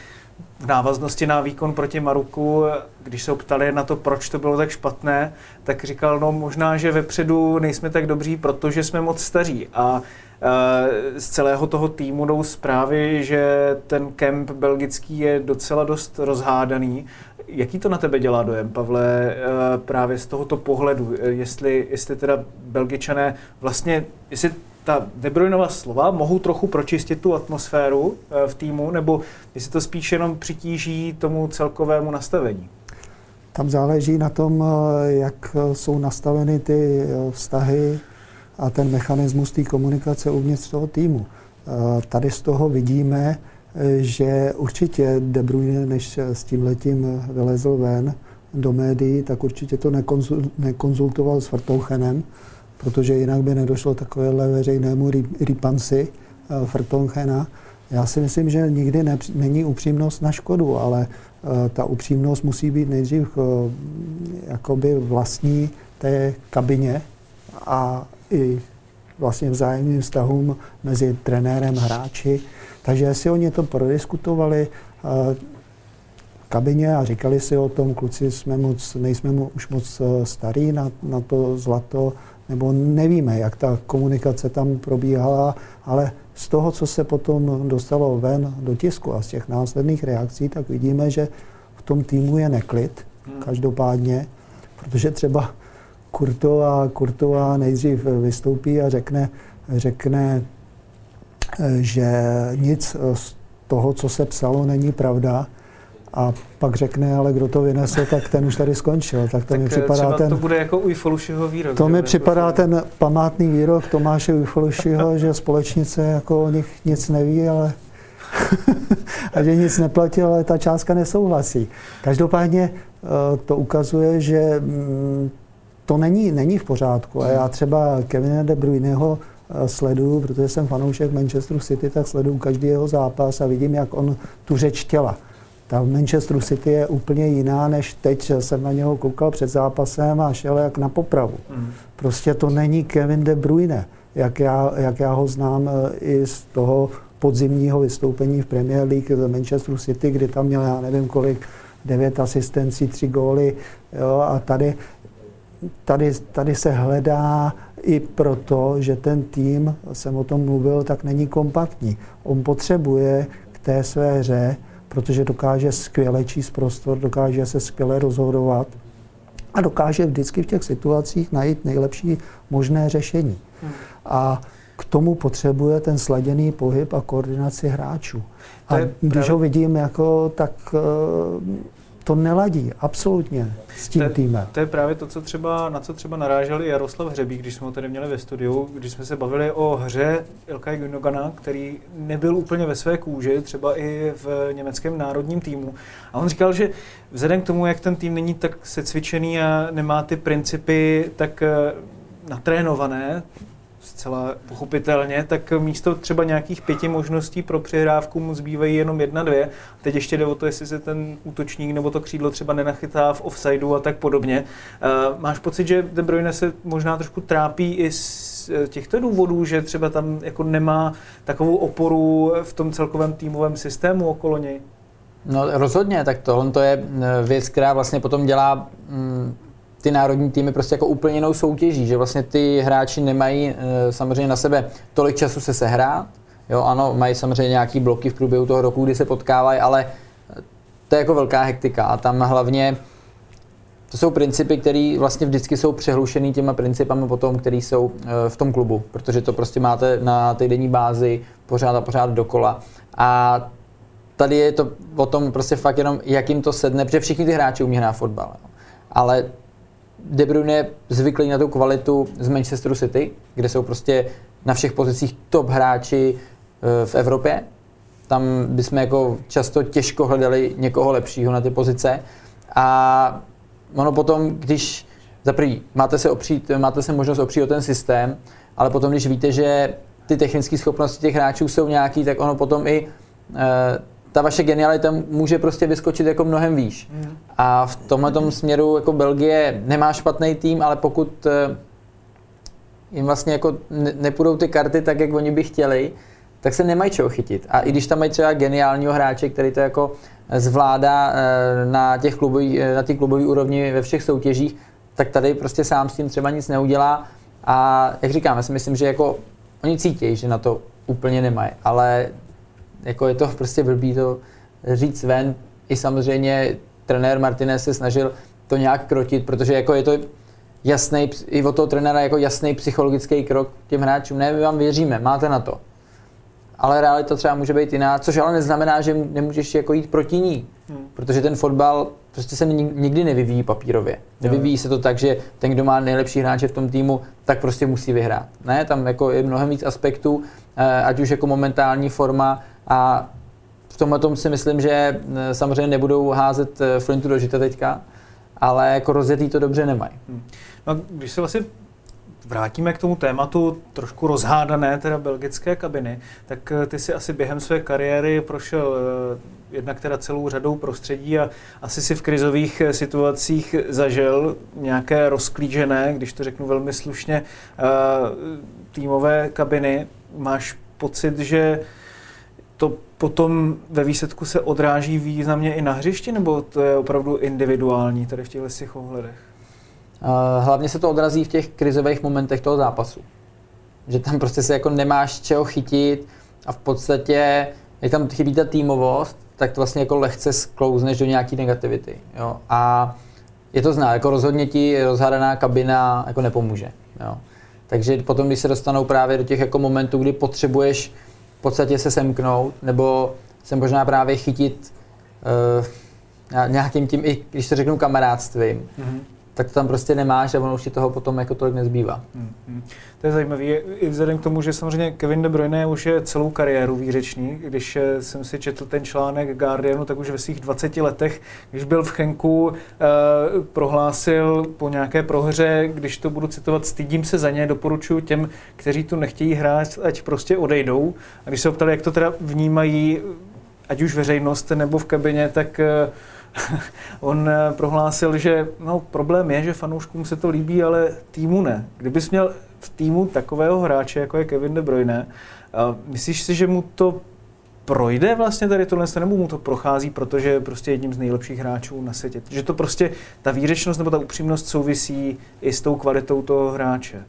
v návaznosti na výkon proti Maruku, když se optali na to, proč to bylo tak špatné, tak říkal, no možná, že vepředu nejsme tak dobří, protože jsme moc staří. A e, z celého toho týmu jdou zprávy, že ten kemp belgický je docela dost rozhádaný Jaký to na tebe dělá dojem, Pavle, eh, právě z tohoto pohledu, eh, jestli, jestli teda Belgičané vlastně, jestli ta De slova mohou trochu pročistit tu atmosféru eh, v týmu, nebo jestli to spíš jenom přitíží tomu celkovému nastavení? Tam záleží na tom, jak jsou nastaveny ty vztahy a ten mechanismus té komunikace uvnitř toho týmu. Tady z toho vidíme, že určitě De Bruyne, než s tím letím vylezl ven do médií, tak určitě to nekonzultoval s Vertonghenem, protože jinak by nedošlo takovéhle veřejnému ripanci eh, Vertonghena. Já si myslím, že nikdy ne, není upřímnost na škodu, ale uh, ta upřímnost musí být nejdřív uh, jakoby vlastní té kabině a i vlastně vzájemným vztahům mezi trenérem, hráči. Takže jestli oni to prodiskutovali v kabině a říkali si o tom, kluci jsme moc, nejsme už moc eh, starí na, na to zlato, nebo nevíme, jak ta komunikace tam probíhala, ale z toho, co se potom dostalo ven do tisku a z těch následných reakcí, tak vidíme, že v tom týmu je neklid, hmm. každopádně, protože třeba Kurtová, Kurtová nejdřív vystoupí a řekne, řekne že nic z toho, co se psalo, není pravda. A pak řekne, ale kdo to vynesl, tak ten už tady skončil. Tak to tak mi připadá ten... to bude jako Ujfolušiho výrok. To mi připadá ten památný výrok Tomáše Ujfolušiho, že společnice jako o nich nic neví, ale a že nic neplatí, ale ta částka nesouhlasí. Každopádně eh, to ukazuje, že mm, to není, není v pořádku. A já třeba Kevina De Bruyneho sleduju, protože jsem fanoušek Manchesteru City, tak sleduju každý jeho zápas a vidím, jak on tu řeč těla. Ta v Manchesteru City je úplně jiná, než teď jsem na něho koukal před zápasem a šel jak na popravu. Mm. Prostě to není Kevin De Bruyne, jak já, jak já ho znám eh, i z toho podzimního vystoupení v Premier League z Manchesteru City, kdy tam měl, já nevím kolik, devět asistencí, tři góly. Jo, a tady, tady, tady se hledá i proto, že ten tým, jsem o tom mluvil, tak není kompaktní. On potřebuje k té své hře protože dokáže skvěle číst prostor, dokáže se skvěle rozhodovat a dokáže vždycky v těch situacích najít nejlepší možné řešení. A k tomu potřebuje ten sladěný pohyb a koordinaci hráčů. A když ho vidím, jako, tak to neladí, absolutně, s tím to, týmem. To je právě to, co třeba, na co třeba narážel i Jaroslav Hřebík, když jsme ho tady měli ve studiu, když jsme se bavili o hře Ilkay Günogana, který nebyl úplně ve své kůži, třeba i v německém národním týmu. A on říkal, že vzhledem k tomu, jak ten tým není tak secvičený a nemá ty principy tak eh, natrénované, zcela pochopitelně, tak místo třeba nějakých pěti možností pro přihrávku mu zbývají jenom jedna, dvě. Teď ještě jde o to, jestli se ten útočník nebo to křídlo třeba nenachytá v offsideu a tak podobně. Uh, máš pocit, že De Bruyne se možná trošku trápí i z eh, těchto důvodů, že třeba tam jako nemá takovou oporu v tom celkovém týmovém systému okolo něj? No rozhodně, tak tohle to je eh, věc, která vlastně potom dělá mm, ty národní týmy prostě jako úplně jinou soutěží, že vlastně ty hráči nemají e, samozřejmě na sebe tolik času se sehrát, jo, ano, mají samozřejmě nějaký bloky v průběhu toho roku, kdy se potkávají, ale to je jako velká hektika a tam hlavně to jsou principy, které vlastně vždycky jsou přehlušený těma principami potom, které jsou e, v tom klubu, protože to prostě máte na týdenní bázi pořád a pořád dokola. A tady je to o tom prostě fakt jenom, jak jim to sedne, protože všichni ty hráči umí hrát fotbal. Ale De Bruyne je zvyklý na tu kvalitu z Manchesteru City, kde jsou prostě na všech pozicích top hráči eh, v Evropě. Tam bychom jako často těžko hledali někoho lepšího na ty pozice. A ono potom, když za prvý, máte se, opřít, máte se možnost opřít o ten systém, ale potom, když víte, že ty technické schopnosti těch hráčů jsou nějaký, tak ono potom i e, ta vaše genialita může prostě vyskočit jako mnohem výš. Mm. A v tomhle směru jako Belgie nemá špatný tým, ale pokud eh, jim vlastně jako nepůjdou ty karty tak, jak oni by chtěli, tak se nemají čeho chytit. A i když tam mají třeba geniálního hráče, který to jako zvládá eh, na těch klubový, eh, na té klubové úrovni ve všech soutěžích, tak tady prostě sám s tím třeba nic neudělá. A jak říkám, já si myslím, že jako oni cítí, že na to úplně nemají, ale jako je to prostě blbý to říct ven. I samozřejmě trenér Martinez se snažil to nějak krotit, protože jako je to jasný, i od toho trenéra jako jasný psychologický krok těm hráčům. Ne, my vám věříme, máte na to. Ale realita třeba může být jiná, což ale neznamená, že nemůžeš jako jít proti ní. Hmm. Protože ten fotbal prostě se nikdy nevyvíjí papírově. Nevyvíjí se to tak, že ten, kdo má nejlepší hráče v tom týmu, tak prostě musí vyhrát. Ne, tam jako je mnohem víc aspektů, eh, ať už jako momentální forma, a v tomhle tom si myslím, že eh, samozřejmě nebudou házet eh, flintu do žita teďka, ale jako rozjetý to dobře nemají. Hmm. No, když se vlastně vrátíme k tomu tématu trošku rozhádané teda belgické kabiny, tak eh, ty si asi během své kariéry prošel jednak teda celou řadou prostředí a asi si v krizových situacích zažil nějaké rozklížené, když to řeknu velmi slušně, týmové kabiny. Máš pocit, že to potom ve výsledku se odráží významně i na hřišti, nebo to je opravdu individuální tady v těchto ohledech? Hlavně se to odrazí v těch krizových momentech toho zápasu. Že tam prostě se jako nemáš čeho chytit a v podstatě, jak tam chybí ta týmovost, tak to vlastně jako lehce sklouzneš do nějaký negativity. Jo? A je to zná, jako rozhodně ti rozhádaná kabina jako nepomůže. Jo? Takže potom, když se dostanou právě do těch jako momentů, kdy potřebuješ podstatě se semknout, nebo se možná právě chytit uh, nějakým tím, i když to řeknu kamarádstvím, mm-hmm tak to tam prostě nemáš a ono už ti toho potom jako tolik nezbývá. Hmm. To je zajímavé. I vzhledem k tomu, že samozřejmě Kevin De Bruyne už je celou kariéru výřečný. Když eh, jsem si četl ten článek Guardianu, tak už ve svých 20 letech, když byl v Chenku, eh, prohlásil po nějaké prohře, když to budu citovat, stydím se za ně, doporučuji těm, kteří tu nechtějí hrát, ať prostě odejdou. A když se ho ptali, jak to teda vnímají, ať už veřejnost nebo v kabině, tak eh, on eh, prohlásil, že no, problém je, že fanouškům se to líbí, ale týmu ne. Kdybys měl v týmu takového hráče, jako je Kevin De Bruyne, myslíš si, že mu to projde vlastně tady tohle, nebo mu to prochází, protože je prostě jedním z nejlepších hráčů na světě. Že to prostě, ta výřečnost nebo ta upřímnost souvisí i s tou kvalitou toho hráče.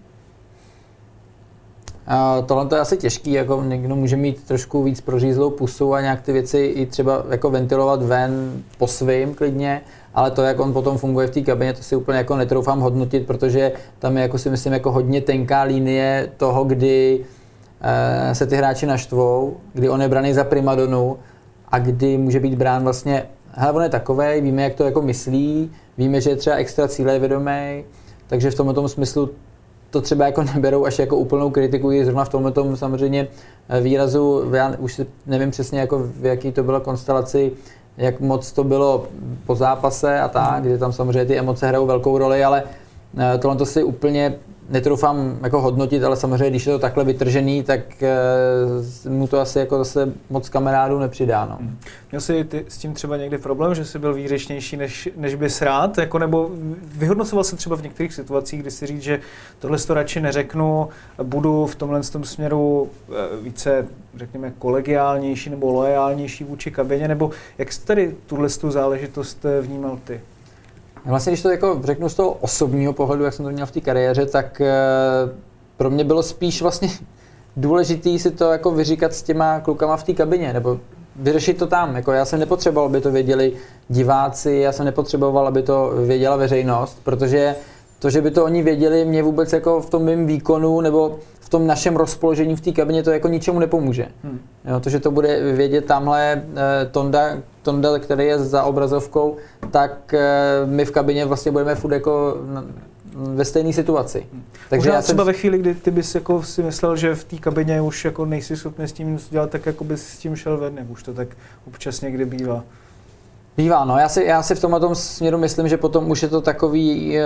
Tohle to je asi těžký, jako někdo může mít trošku víc prořízlou pusu a nějak ty věci i třeba jako ventilovat ven po svým klidně, ale to, jak on potom funguje v té kabině, to si úplně jako netroufám hodnotit, protože tam je jako si myslím jako hodně tenká linie toho, kdy uh, se ty hráči naštvou, kdy on je braný za primadonu a kdy může být brán vlastně, hele, on je takovej, víme, jak to jako myslí, víme, že je třeba extra cíle vědomý, takže v tomto smyslu to třeba jako neberou až jako úplnou kritiku, i zrovna v tomhle tom samozřejmě eh, výrazu, já už nevím přesně, jako v jaký to bylo konstelaci, jak moc to bylo po zápase a tak, kde tam samozřejmě ty emoce hrajou velkou roli, ale eh, tohle to si úplně netroufám jako hodnotit, ale samozřejmě, když je to takhle vytržený, tak uh, mu to asi jako zase moc kamarádů nepřidá. No. Hmm. Měl jsi ty s tím třeba někdy problém, že jsi byl výřečnější, než, než bys rád? Jako, nebo vyhodnocoval se třeba v některých situacích, kdy si říct, že tohle to radši neřeknu, budu v tomhle tom směru eh, více, řekněme, kolegiálnější nebo loajálnější vůči kabině, nebo jak jsi tady tuhle záležitost eh, vnímal ty? Vlastně, když to jako řeknu z toho osobního pohledu, jak jsem to měl v té kariéře, tak eh, pro mě bylo spíš vlastně důležitý si to jako vyříkat s těma klukama v té kabině, nebo vyřešit to tam. Jako já jsem nepotřeboval, aby to věděli diváci, já jsem nepotřeboval, aby to věděla veřejnost, protože to, že by to oni věděli, mě vůbec jako v tom mém výkonu nebo v tom našem rozpoložení v té kabině to jako ničemu nepomůže. Hmm. Jo, to, že to bude vědět tamhle eh, Tonda, Tonda, který je za obrazovkou, tak eh, my v kabině vlastně budeme furt jako ve stejné situaci. Takže Možná já třeba jsem... ve chvíli, kdy ty bys jako si myslel, že v té kabině už jako nejsi schopný s tím nic dělat, tak jako bys s tím šel ven, už to tak občas někdy bývá. Bývá, no. Já si, já si v tomhle směru myslím, že potom už je to takový, e,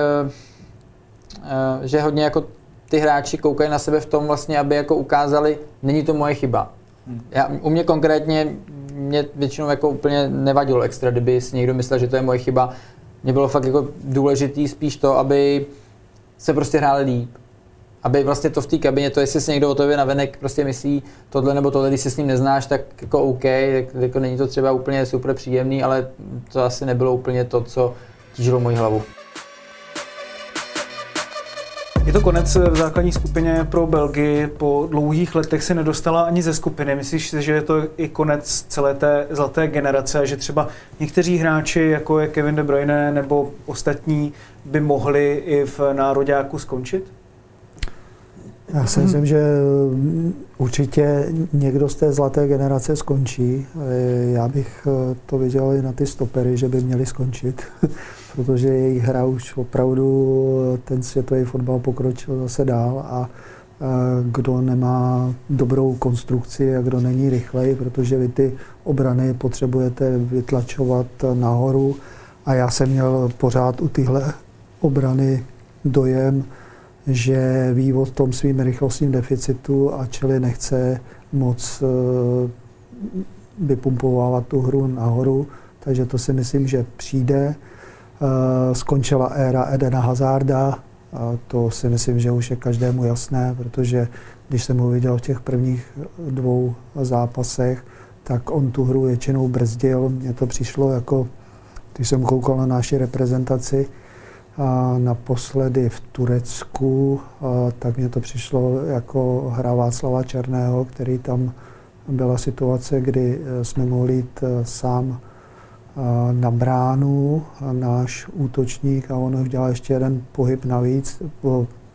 e, že hodně jako ty hráči koukají na sebe v tom vlastně, aby jako ukázali, není to moje chyba. Hmm. Já, u mě konkrétně mě většinou jako úplně nevadilo extra, kdyby si někdo myslel, že to je moje chyba. Mně bylo fakt jako důležitý spíš to, aby se prostě hráli líp. Aby vlastně to v té kabině, to jestli si někdo o tobě navenek prostě myslí tohle nebo tohle, když si s ním neznáš, tak jako OK, tak jako není to třeba úplně super příjemný, ale to asi nebylo úplně to, co tížilo moji hlavu. Je to konec v základní skupině pro Belgii. Po dlouhých letech se nedostala ani ze skupiny. Myslíš že je to i konec celé té zlaté generace, že třeba někteří hráči, jako je Kevin De Bruyne nebo ostatní, by mohli i v nároďáku skončit? Já si myslím, že určitě někdo z té zlaté generace skončí. Já bych to viděl i na ty stopery, že by měli skončit. protože jejich hra už opravdu ten světový fotbal pokročil zase dál a kdo nemá dobrou konstrukci a kdo není rychlej, protože vy ty obrany potřebujete vytlačovat nahoru a já jsem měl pořád u tyhle obrany dojem, že ví o tom svým rychlostním deficitu a čili nechce moc e, vypumpovávat tu hru nahoru, takže to si myslím, že přijde. Eh, skončila éra Edena Hazarda, a to si myslím, že už je každému jasné, protože když jsem ho viděl v těch prvních dvou zápasech, tak on tu hru většinou brzdil. Mně to přišlo jako, když jsem koukal na naši reprezentaci, naposledy v Turecku, tak mně to přišlo jako hra Václava Černého, který tam byla situace, kdy eh, jsme mohli jít eh, sám na bránu náš útočník a on udělal ještě jeden pohyb navíc,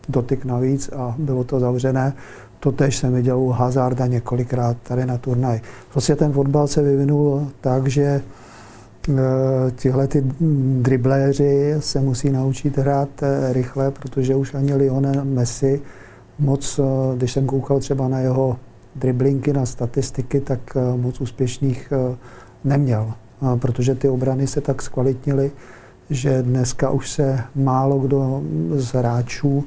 dotyk navíc a bylo to zavřené. To tež jsem viděl u Hazarda několikrát tady na turnaj. Prostě ten fotbal se vyvinul tak, že e, tihle ty dribléři se musí naučit hrát e, rychle, protože už ani Lionel Messi moc, e, když jsem koukal třeba na jeho driblinky, na statistiky, tak moc úspěšných neměl protože ty obrany se tak zkvalitnily, že dneska už se málo kdo z hráčů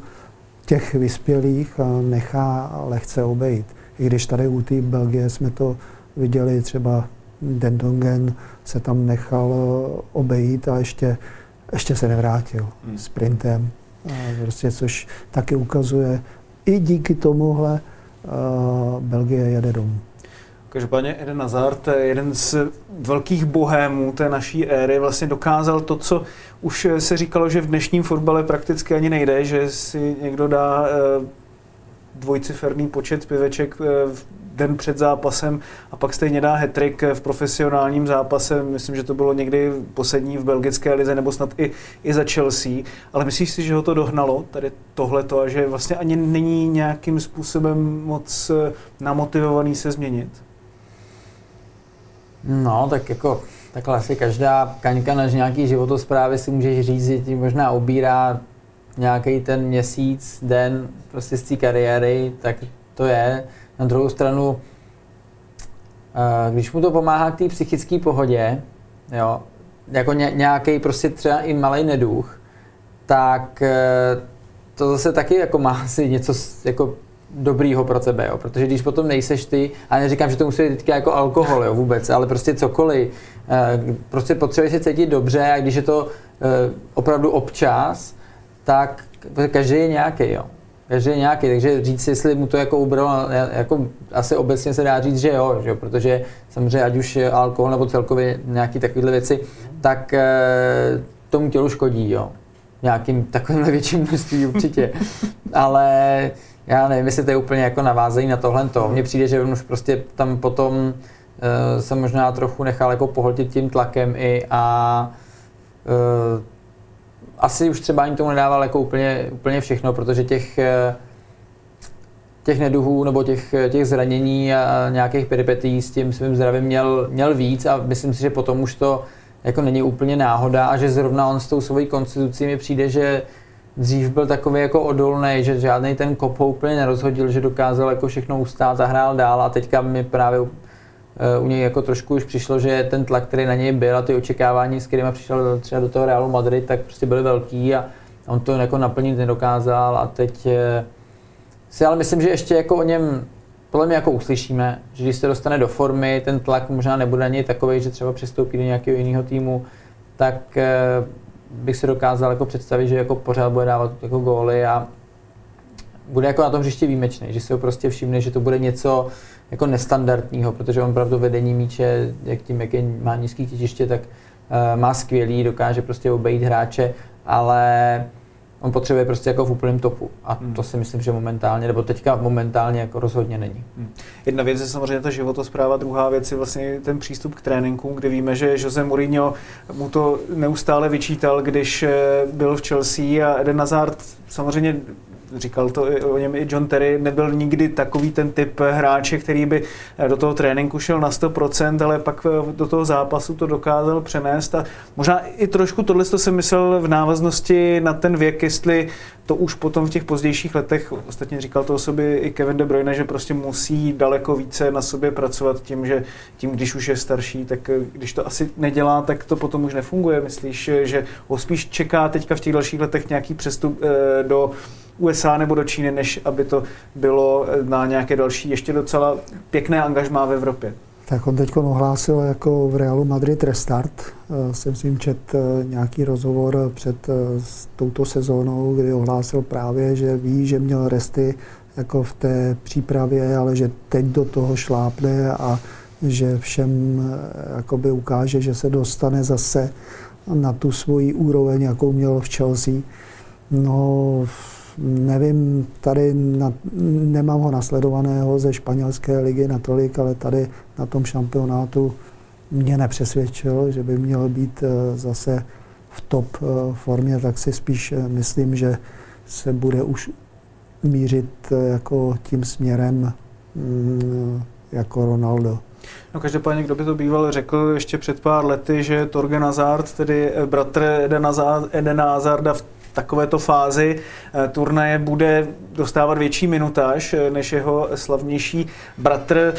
těch vyspělých nechá lehce obejít. I když tady u té Belgie jsme to viděli, třeba Dendongen se tam nechal obejít a ještě, ještě se nevrátil hmm. sprintem. Prostě, což taky ukazuje, i díky tomuhle Belgie jede domů. Každopádně Eden Hazard, jeden z velkých bohémů té naší éry, vlastně dokázal to, co už se říkalo, že v dnešním fotbale prakticky ani nejde, že si někdo dá eh, dvojciferný počet piveček eh, v den před zápasem a pak stejně dá hetrik v profesionálním zápase. Myslím, že to bylo někdy poslední v belgické lize nebo snad i, i za Chelsea. Ale myslíš si, že ho to dohnalo, tady tohleto, a že vlastně ani není nějakým způsobem moc eh, namotivovaný se změnit? No, tak jako takhle asi každá kaňka na nějaký životosprávy si můžeš říct, že ti možná obírá nějaký ten měsíc, den prostě z té kariéry, tak to je. Na druhou stranu, eh, když mu to pomáhá k té psychické pohodě, jo, jako ně, nějaký prostě třeba i malý neduch, tak eh, to zase taky jako má asi něco jako dobrýho pro tebe, jo? protože když potom nejseš ty, a neříkám, že to musí být jako alkohol jo, vůbec, ale prostě cokoliv, eh, prostě potřebuješ se cítit dobře a když je to opravdu občas, tak každý je nějaký, jo. Každý je nějaký, takže říct, jestli mu to jako ubralo, jako asi obecně se dá říct, že jo, že jo protože samozřejmě ať už alkohol nebo celkově nějaký takovéhle věci, tak e, tomu tělu škodí, jo. Nějakým takovýmhle větším množství určitě. Ale já nevím, jestli to je úplně jako navázají na tohle. Mně přijde, že on už prostě tam potom e, se možná trochu nechal jako pohltit tím tlakem i a e, asi už třeba ani tomu nedával jako úplně, úplně všechno, protože těch, eh, těch neduhů nebo těch, těch zranění a nějakých peripetí s tím svým zdravím měl, měl víc a myslím si, že potom už to jako není úplně náhoda a že zrovna on s tou svojí konstitucí mi přijde, že dřív byl takový jako odolný, že žádný ten kop ho úplně nerozhodil, že dokázal jako všechno ustát a hrál dál a teďka mi právě Eh, u něj jako trošku už přišlo, že ten tlak, který na něj byl a ty očekávání, s kterými přišel třeba do toho Realu Madrid, tak prostě byly velký a on to jako naplnit nedokázal a teď eh, si ale myslím, že ještě jako o něm podle mě jako uslyšíme, že když se dostane do formy, ten tlak možná nebude na něj takový, že třeba přestoupí do nějakého jiného týmu, tak eh, bych si dokázal jako představit, že jako pořád bude dávat jako góly a bude jako na tom hřišti výjimečný, že si ho prostě všimne, že to bude něco, jako nestandardního, protože on opravdu vedení míče, jak tím, jak je, má nízký těžiště, tak uh, má skvělý, dokáže prostě obejít hráče, ale on potřebuje prostě jako v úplném topu. A hmm. to si myslím, že momentálně, nebo teďka momentálně jako rozhodně není. Hmm. Jedna věc je samozřejmě ta životospráva, druhá věc je vlastně ten přístup k tréninku, kde víme, že Jose Mourinho mu to neustále vyčítal, když eh, byl v Chelsea a Eden Hazard samozřejmě říkal to o něm i John Terry, nebyl nikdy takový ten typ hráče, který by do toho tréninku šel na 100%, ale pak eh, do toho zápasu to dokázal přenést a možná i trošku tohle jsem myslel v návaznosti na ten věk, jestli to už potom v těch pozdějších letech, ostatně říkal to o sobě i Kevin De Bruyne, že prostě musí daleko více na sobě pracovat tím, že tím, když už je starší, tak eh, když to asi nedělá, tak to potom už nefunguje. Myslíš, že ho spíš čeká teďka v těch dalších letech nějaký přestup eh, do USA nebo do Číny, než aby to bylo na nějaké další, ještě docela pěkné angažmá v Evropě. Tak on teď ohlásil jako v Realu Madrid restart. Eh, jsem s ním čet eh, nějaký rozhovor před eh, touto sezónou, kdy ohlásil právě, že ví, že měl resty jako v té přípravě, ale že teď do toho šlápne a že všem jakoby ukáže, že se dostane zase na tu svoji úroveň, jakou měl v Chelsea. No, nevím, tady na, nemám ho nasledovaného ze španělské ligy natolik, ale tady na tom šampionátu mě nepřesvědčil, že by měl být eh, zase v top eh, formě, tak si spíš eh, myslím, že se bude už mířit jako tím směrem mm, jako Ronaldo. No každopádně, kdo by to býval řekl ještě před pár lety, že Torgen Hazard, tedy bratr Edena Hazarda v takovéto fázi eh, turnaje bude dostávat větší minutáž eh, než jeho slavnější bratr.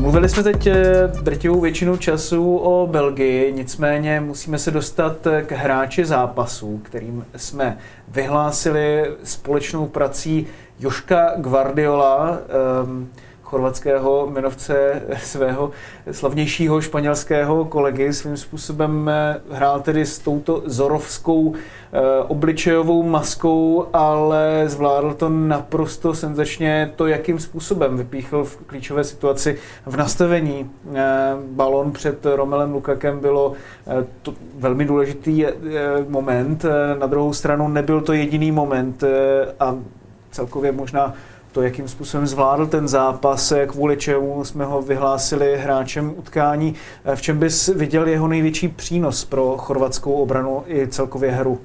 Mluvili jsme teď eh, drtivou většinu času o Belgii, nicméně musíme se dostat k hráči zápasů, kterým jsme vyhlásili společnou prací Joška Guardiola, um, chorvatského minovce svého slavnějšího španělského kolegy. Svým způsobem eh, hrál tedy s touto zorovskou eh, obličejovou maskou, ale zvládl to naprosto senzačně to, jakým způsobem vypíchl v klíčové situaci v nastavení. Balon před Romelem Lukakem bylo to velmi důležitý moment. Na druhou stranu nebyl to jediný moment a celkově možná to, jakým způsobem zvládl ten zápas, kvůli čemu jsme ho vyhlásili hráčem utkání. V čem bys viděl jeho největší přínos pro chorvatskou obranu i celkově hru?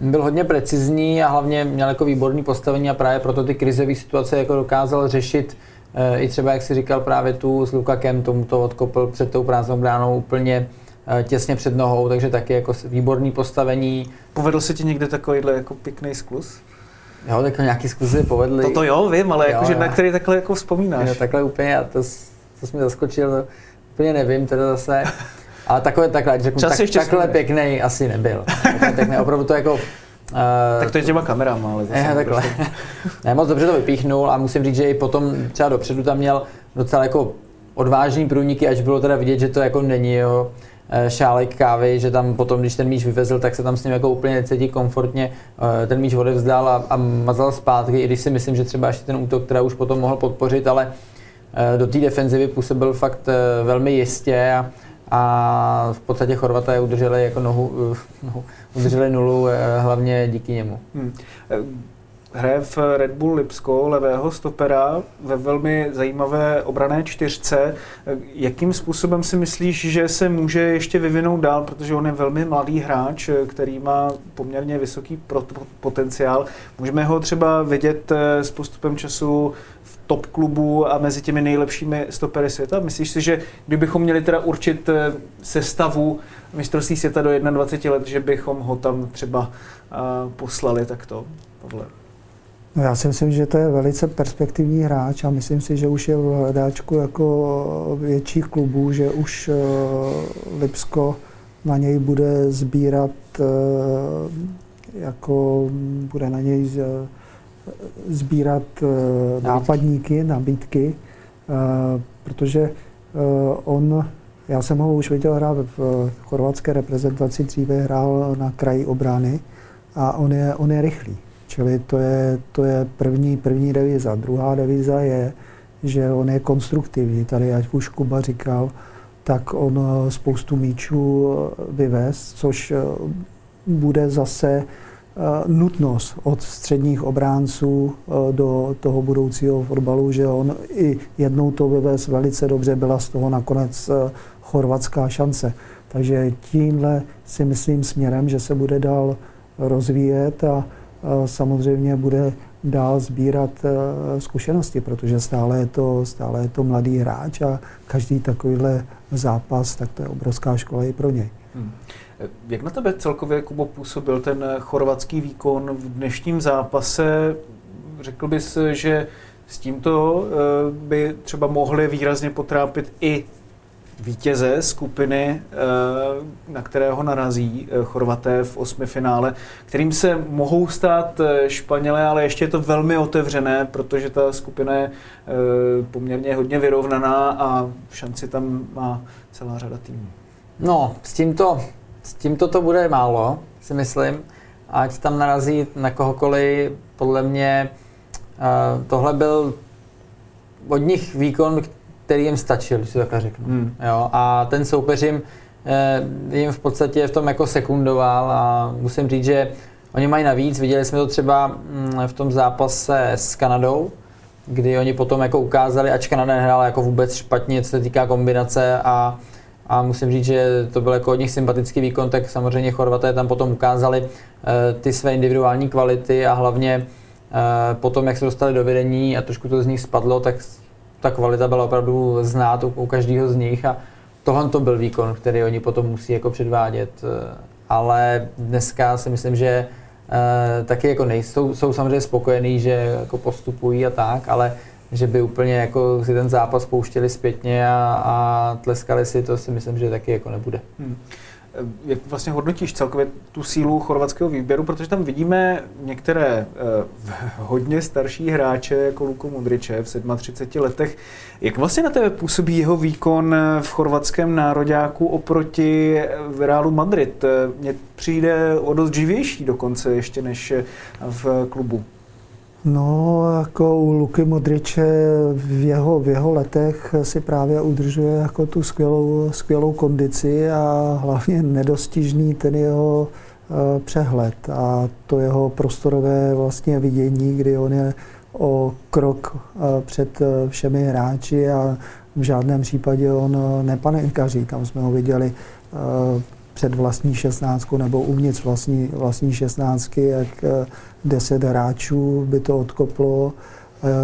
Byl hodně precizní a hlavně měl jako výborný postavení a právě proto ty krizové situace jako dokázal řešit eh, i třeba, jak si říkal, právě tu s Lukakem, tomu to odkopl před tou prázdnou bránou úplně eh, těsně před nohou, takže taky jako výborný postavení. Povedl se ti někde takovýhle jako pěkný sklus? Jo, tak nějaký zkusy povedli. To jo, vím, ale jakože na který takhle jako vzpomínáš. Jo, takhle úplně, a to, to jsi mi zaskočil, to úplně nevím teda zase. Ale takové takhle, řeknu, tak, takhle pěkný asi nebyl. Takhle pěkný, opravdu to jako... Uh, tak to je těma kamerama, ale zase ne, takhle. Prostě. ne, moc dobře to vypíchnul a musím říct, že i potom třeba dopředu tam měl docela jako odvážný průniky, až bylo teda vidět, že to jako není jo, Eh, šálek kávy, že tam potom, když ten míč vyvezl, tak se tam s ním jako úplně necítí komfortně, eh, ten míč odevzdal a, a mazal zpátky, i když si myslím, že třeba ještě ten útok, která už potom mohl podpořit, ale eh, do té defenzivy působil fakt velmi jistě a, a v podstatě Chorvaté udrželi jako nohu, nohu udrželi nulu hlavně díky němu. Hmm hraje v Red Bull Lipsko levého stopera ve velmi zajímavé obrané čtyřce. Jakým způsobem si myslíš, že se může ještě vyvinout dál, protože on je velmi mladý hráč, který má poměrně vysoký potenciál. Můžeme ho třeba vidět eh, s postupem času v top klubu a mezi těmi nejlepšími stopery světa? Myslíš si, že kdybychom měli teda určit eh, sestavu mistrovství světa do 21 let, že bychom ho tam třeba eh, poslali takto? Pavle. No já si myslím, že to je velice perspektivní hráč a myslím si, že už je v hledáčku jako větších klubů, že už uh, Lipsko na něj bude sbírat uh, jako bude na něj z, sbírat nápadníky, nabídky, protože on, já jsem ho už viděl hrát v chorvatské reprezentaci, dříve hrál na kraji obrany a on je, on je rychlý. Čili to je, to je první, první deviza. Druhá deviza je, že on je konstruktivní. Tady, ať už Kuba říkal, tak on eh, spoustu míčů eh, vyvez, což eh, bude zase nutnost od středních obránců do toho budoucího fotbalu, že on i jednou to vyvez velice dobře, byla z toho nakonec chorvatská šance. Takže tímhle si myslím směrem, že se bude dál rozvíjet a samozřejmě bude dál sbírat eh, zkušenosti, protože stále je to, stále je to mladý hráč a každý takovýhle zápas, tak to je obrovská škola i pro něj. Hmm. Jak na tebe celkově, Kubo, působil ten chorvatský výkon v dnešním zápase? Řekl bys, že s tímto eh, by třeba mohli výrazně potrápit i vítěze skupiny, eh, na kterého narazí eh, Chorvaté v osmi finále, kterým se mohou stát eh, Španělé, ale ještě je to velmi otevřené, protože ta skupina je poměrně hodně vyrovnaná a šanci tam má celá řada týmů. No, s tímto, s tímto to bude málo, si myslím. Ať tam narazí na kohokoliv, podle mě tohle byl od nich výkon, který jim stačil, když to takhle řeknu. Hmm. Jo, a ten soupeř jim, eh, jim v podstatě v tom jako sekundoval a musím říct, že oni mají navíc, viděli jsme to třeba mm, v tom zápase s Kanadou, kdy oni potom jako ukázali, ač Kanada nehrála jako vůbec špatně, co se týká kombinace a, a musím říct, že to byl jako od nich sympatický výkon, tak samozřejmě Chorvaté tam potom ukázali eh, ty své individuální kvality a hlavně eh, potom, jak se dostali do vedení a trošku to z nich spadlo, tak ta kvalita byla opravdu znát u, u každého z nich a tohle to byl výkon, který oni potom musí jako předvádět. Eh, ale dneska si myslím, že uh, taky jako nejsou, jsou samozřejmě spokojení, že jako postupují a tak, ale že by úplně jako si ten zápas pouštěli zpětně a, a tleskali si, to si myslím, že taky jako nebude. Hmm. Jak vlastně hodnotíš celkově tu sílu chorvatského výběru, protože tam vidíme některé uh, hodně starší hráče, jako Luko Modriče v 37 letech. Jak vlastně na tebe působí jeho výkon v chorvatském nároďáku oproti Realu Madrid? Mně přijde o dost živější dokonce ještě než v klubu. No, jako u Luky Modriče v jeho, v jeho letech si právě udržuje jako tu skvělou, skvělou kondici a hlavně nedostižný ten jeho uh, přehled a to jeho prostorové vlastně vidění, kdy on je o krok uh, před uh, všemi hráči a v žádném případě on nepanikaří. Tam jsme ho viděli před vlastní šestnáctkou nebo uvnitř vlastní, vlastní šestnáctky, jak deset hráčů by to odkoplo,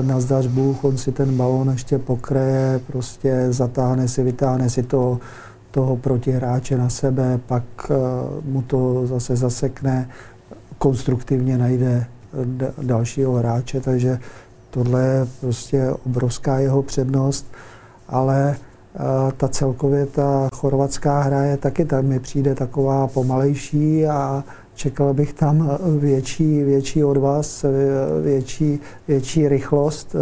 na zdař Bůh, on si ten balón ještě pokreje, prostě zatáhne si, vytáhne si to, toho protihráče na sebe, pak eh, mu to zase zasekne, konstruktivně najde dalšího hráče, takže tohle je prostě obrovská jeho přednost, ale eh, ta celkově ta chorvatská hra je taky tak mi přijde taková pomalejší a Čekal bych tam větší, větší odvaz, větší, větší rychlost,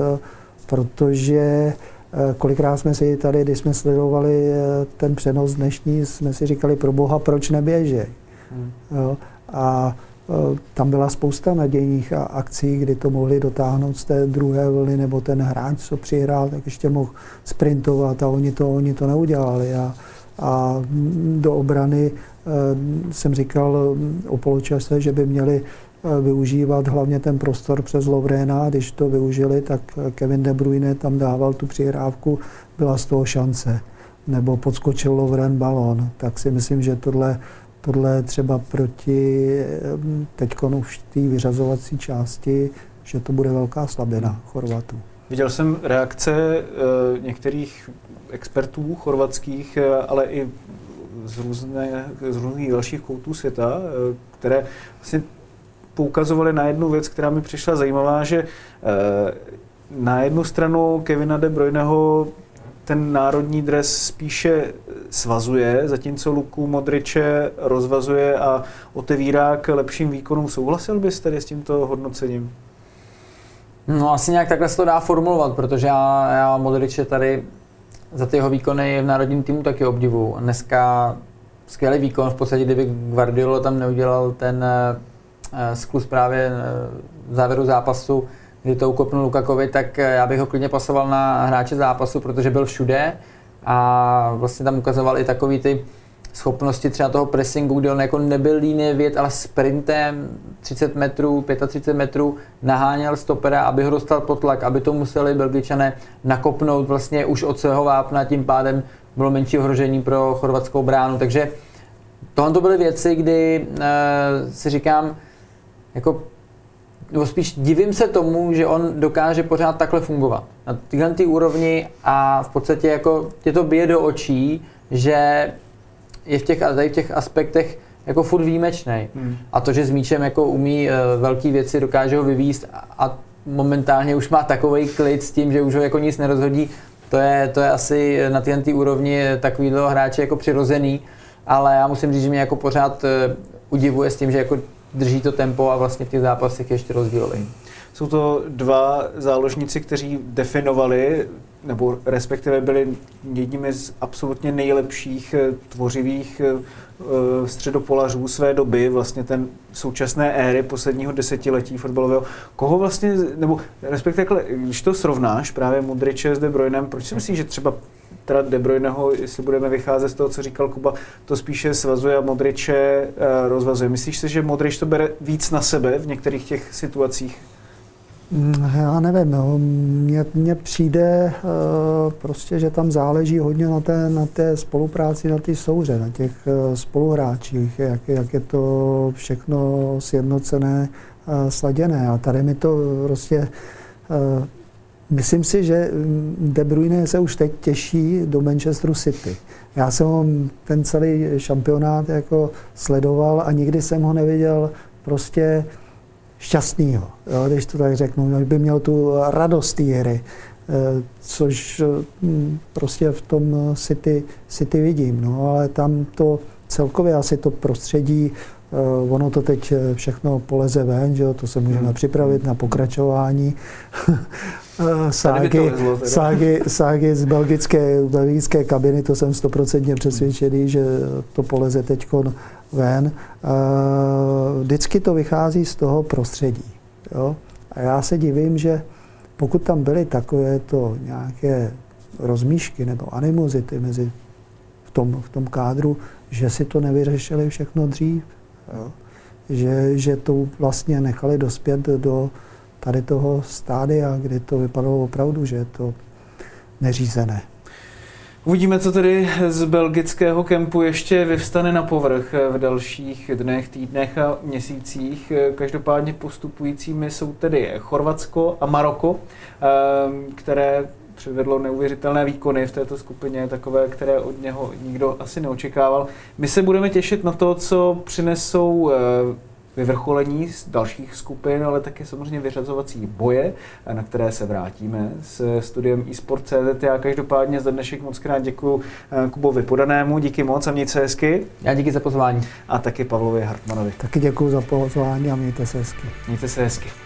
protože eh, kolikrát jsme si tady, když jsme sledovali eh, ten přenos dnešní, jsme si říkali, pro boha, proč neběží. Hmm. A eh, tam byla spousta nadějných akcí, kdy to mohli dotáhnout z té druhé vlny, nebo ten hráč, co přihrál, tak ještě mohl sprintovat a oni to, oni to neudělali. A, a do obrany Eh, jsem říkal eh, o poločase, že by měli eh, využívat hlavně ten prostor přes Lovrena. Když to využili, tak Kevin De Bruyne tam dával tu přihrávku, byla z toho šance. Nebo podskočil Lovren balon. Tak si myslím, že tohle, tohle třeba proti teď už té vyřazovací části, že to bude velká slabina Chorvatů. Viděl jsem reakce některých expertů chorvatských, ale i z, různé, z různých dalších koutů světa, eh, které vlastně poukazovaly na jednu věc, která mi přišla zajímavá, že eh, na jednu stranu Kevina De Bruyneho ten národní dres spíše svazuje, zatímco Luku Modriče rozvazuje a otevírá k lepším výkonům. Souhlasil bys tedy s tímto hodnocením? No asi nějak takhle se to dá formulovat, protože já, já Modriče tady za ty jeho výkony v národním týmu taky obdivu. Dneska skvělý výkon, v podstatě kdyby Guardiola tam neudělal ten uh, sklus právě v závěru zápasu, kdy to ukopnul Lukakovi, tak já bych ho klidně pasoval na hráče zápasu, protože byl všude a vlastně tam ukazoval i takový ty schopnosti třeba toho pressingu, kdy on jako nebyl líně věd, ale sprintem 30 metrů, 35 metrů naháněl stopera, aby ho dostal pod tlak, aby to museli Belgičané nakopnout vlastně už od svého vápna, tím pádem bylo menší ohrožení pro chorvatskou bránu. Takže tohle to byly věci, kdy uh, si říkám, jako nebo spíš divím se tomu, že on dokáže pořád takhle fungovat. Na tyhle ty úrovni a v podstatě jako tě to bije do očí, že je v těch, tady v těch aspektech jako furt výjimečný. Hmm. A to, že s míčem jako umí uh, velké věci, dokáže ho vyvíst a, a momentálně už má takový klid s tím, že už ho jako nic nerozhodí, to je, to je asi na té úrovni takovýhle hráče jako přirozený, ale já musím říct, že mě jako pořád uh, udivuje s tím, že jako drží to tempo a vlastně v těch zápasech ještě rozdílový. Jsou to dva záložníci, kteří definovali nebo respektive byli jedními z absolutně nejlepších eh, tvořivých eh, eh, středopolařů své doby, vlastně ten současné éry posledního desetiletí fotbalového. Koho vlastně, nebo respektive, když to srovnáš právě Modriče s De Bruynem, proč si myslíš, že třeba teda De Bruyneho, jestli budeme vycházet z toho, co říkal Kuba, to spíše svazuje a Modriče rozvazuje. Myslíš si, že Modrič to bere víc na sebe v některých těch situacích? Mm, já nevím, no. mně, mně přijde uh, prostě, že tam záleží hodně na té, na té spolupráci, na té souře, na těch uh, spoluhráčích, jak, jak je to všechno sjednocené, uh, sladěné. A tady mi to prostě Myslím si, že De Bruyne se už teď těší do Manchesteru City. Já jsem ho ten celý šampionát jako sledoval a nikdy jsem ho neviděl prostě šťastného, když to tak řeknu, by měl tu radost té hry, eh, což hm, prostě v tom City, City vidím, no, ale tam to celkově asi to prostředí, eh, ono to teď eh, všechno poleze ven, že jo, to se můžeme připravit na pokračování. eh, ságy, lezlo teda. ságy, ságy z belgické, belgické kabiny, to jsem stoprocentně přesvědčený, že to poleze teď ven. Eh, Vždycky to vychází z toho prostředí. Jo? A já se divím, že pokud tam byly takovéto nějaké rozmíšky nebo animozity mezi v tom, v tom kádru, že si to nevyřešili všechno dřív. Jo? Že, že to vlastně nechali dospět do tady toho stádia, kdy to vypadalo opravdu, že je to neřízené. Uvidíme, co tedy z belgického kempu ještě vyvstane na povrch v dalších dnech, týdnech a měsících. Každopádně postupujícími jsou tedy Chorvatsko a Maroko, ehm, které přivedlo neuvěřitelné výkony v této skupině, takové, které od něho nikdo asi neočekával. My se budeme těšit na to, co přinesou eh, vyvrcholení z dalších skupin, ale také samozřejmě vyřazovací boje, na které se vrátíme s studiem eSport.cz. Já každopádně za dnešek moc krát děkuji eh, Kubovi Podanému, díky moc a mějte se hezky. Já díky za pozvání. A taky Pavlovi Hartmanovi. Taky děkuji za pozvání a mějte se hezky. Mějte se hezky.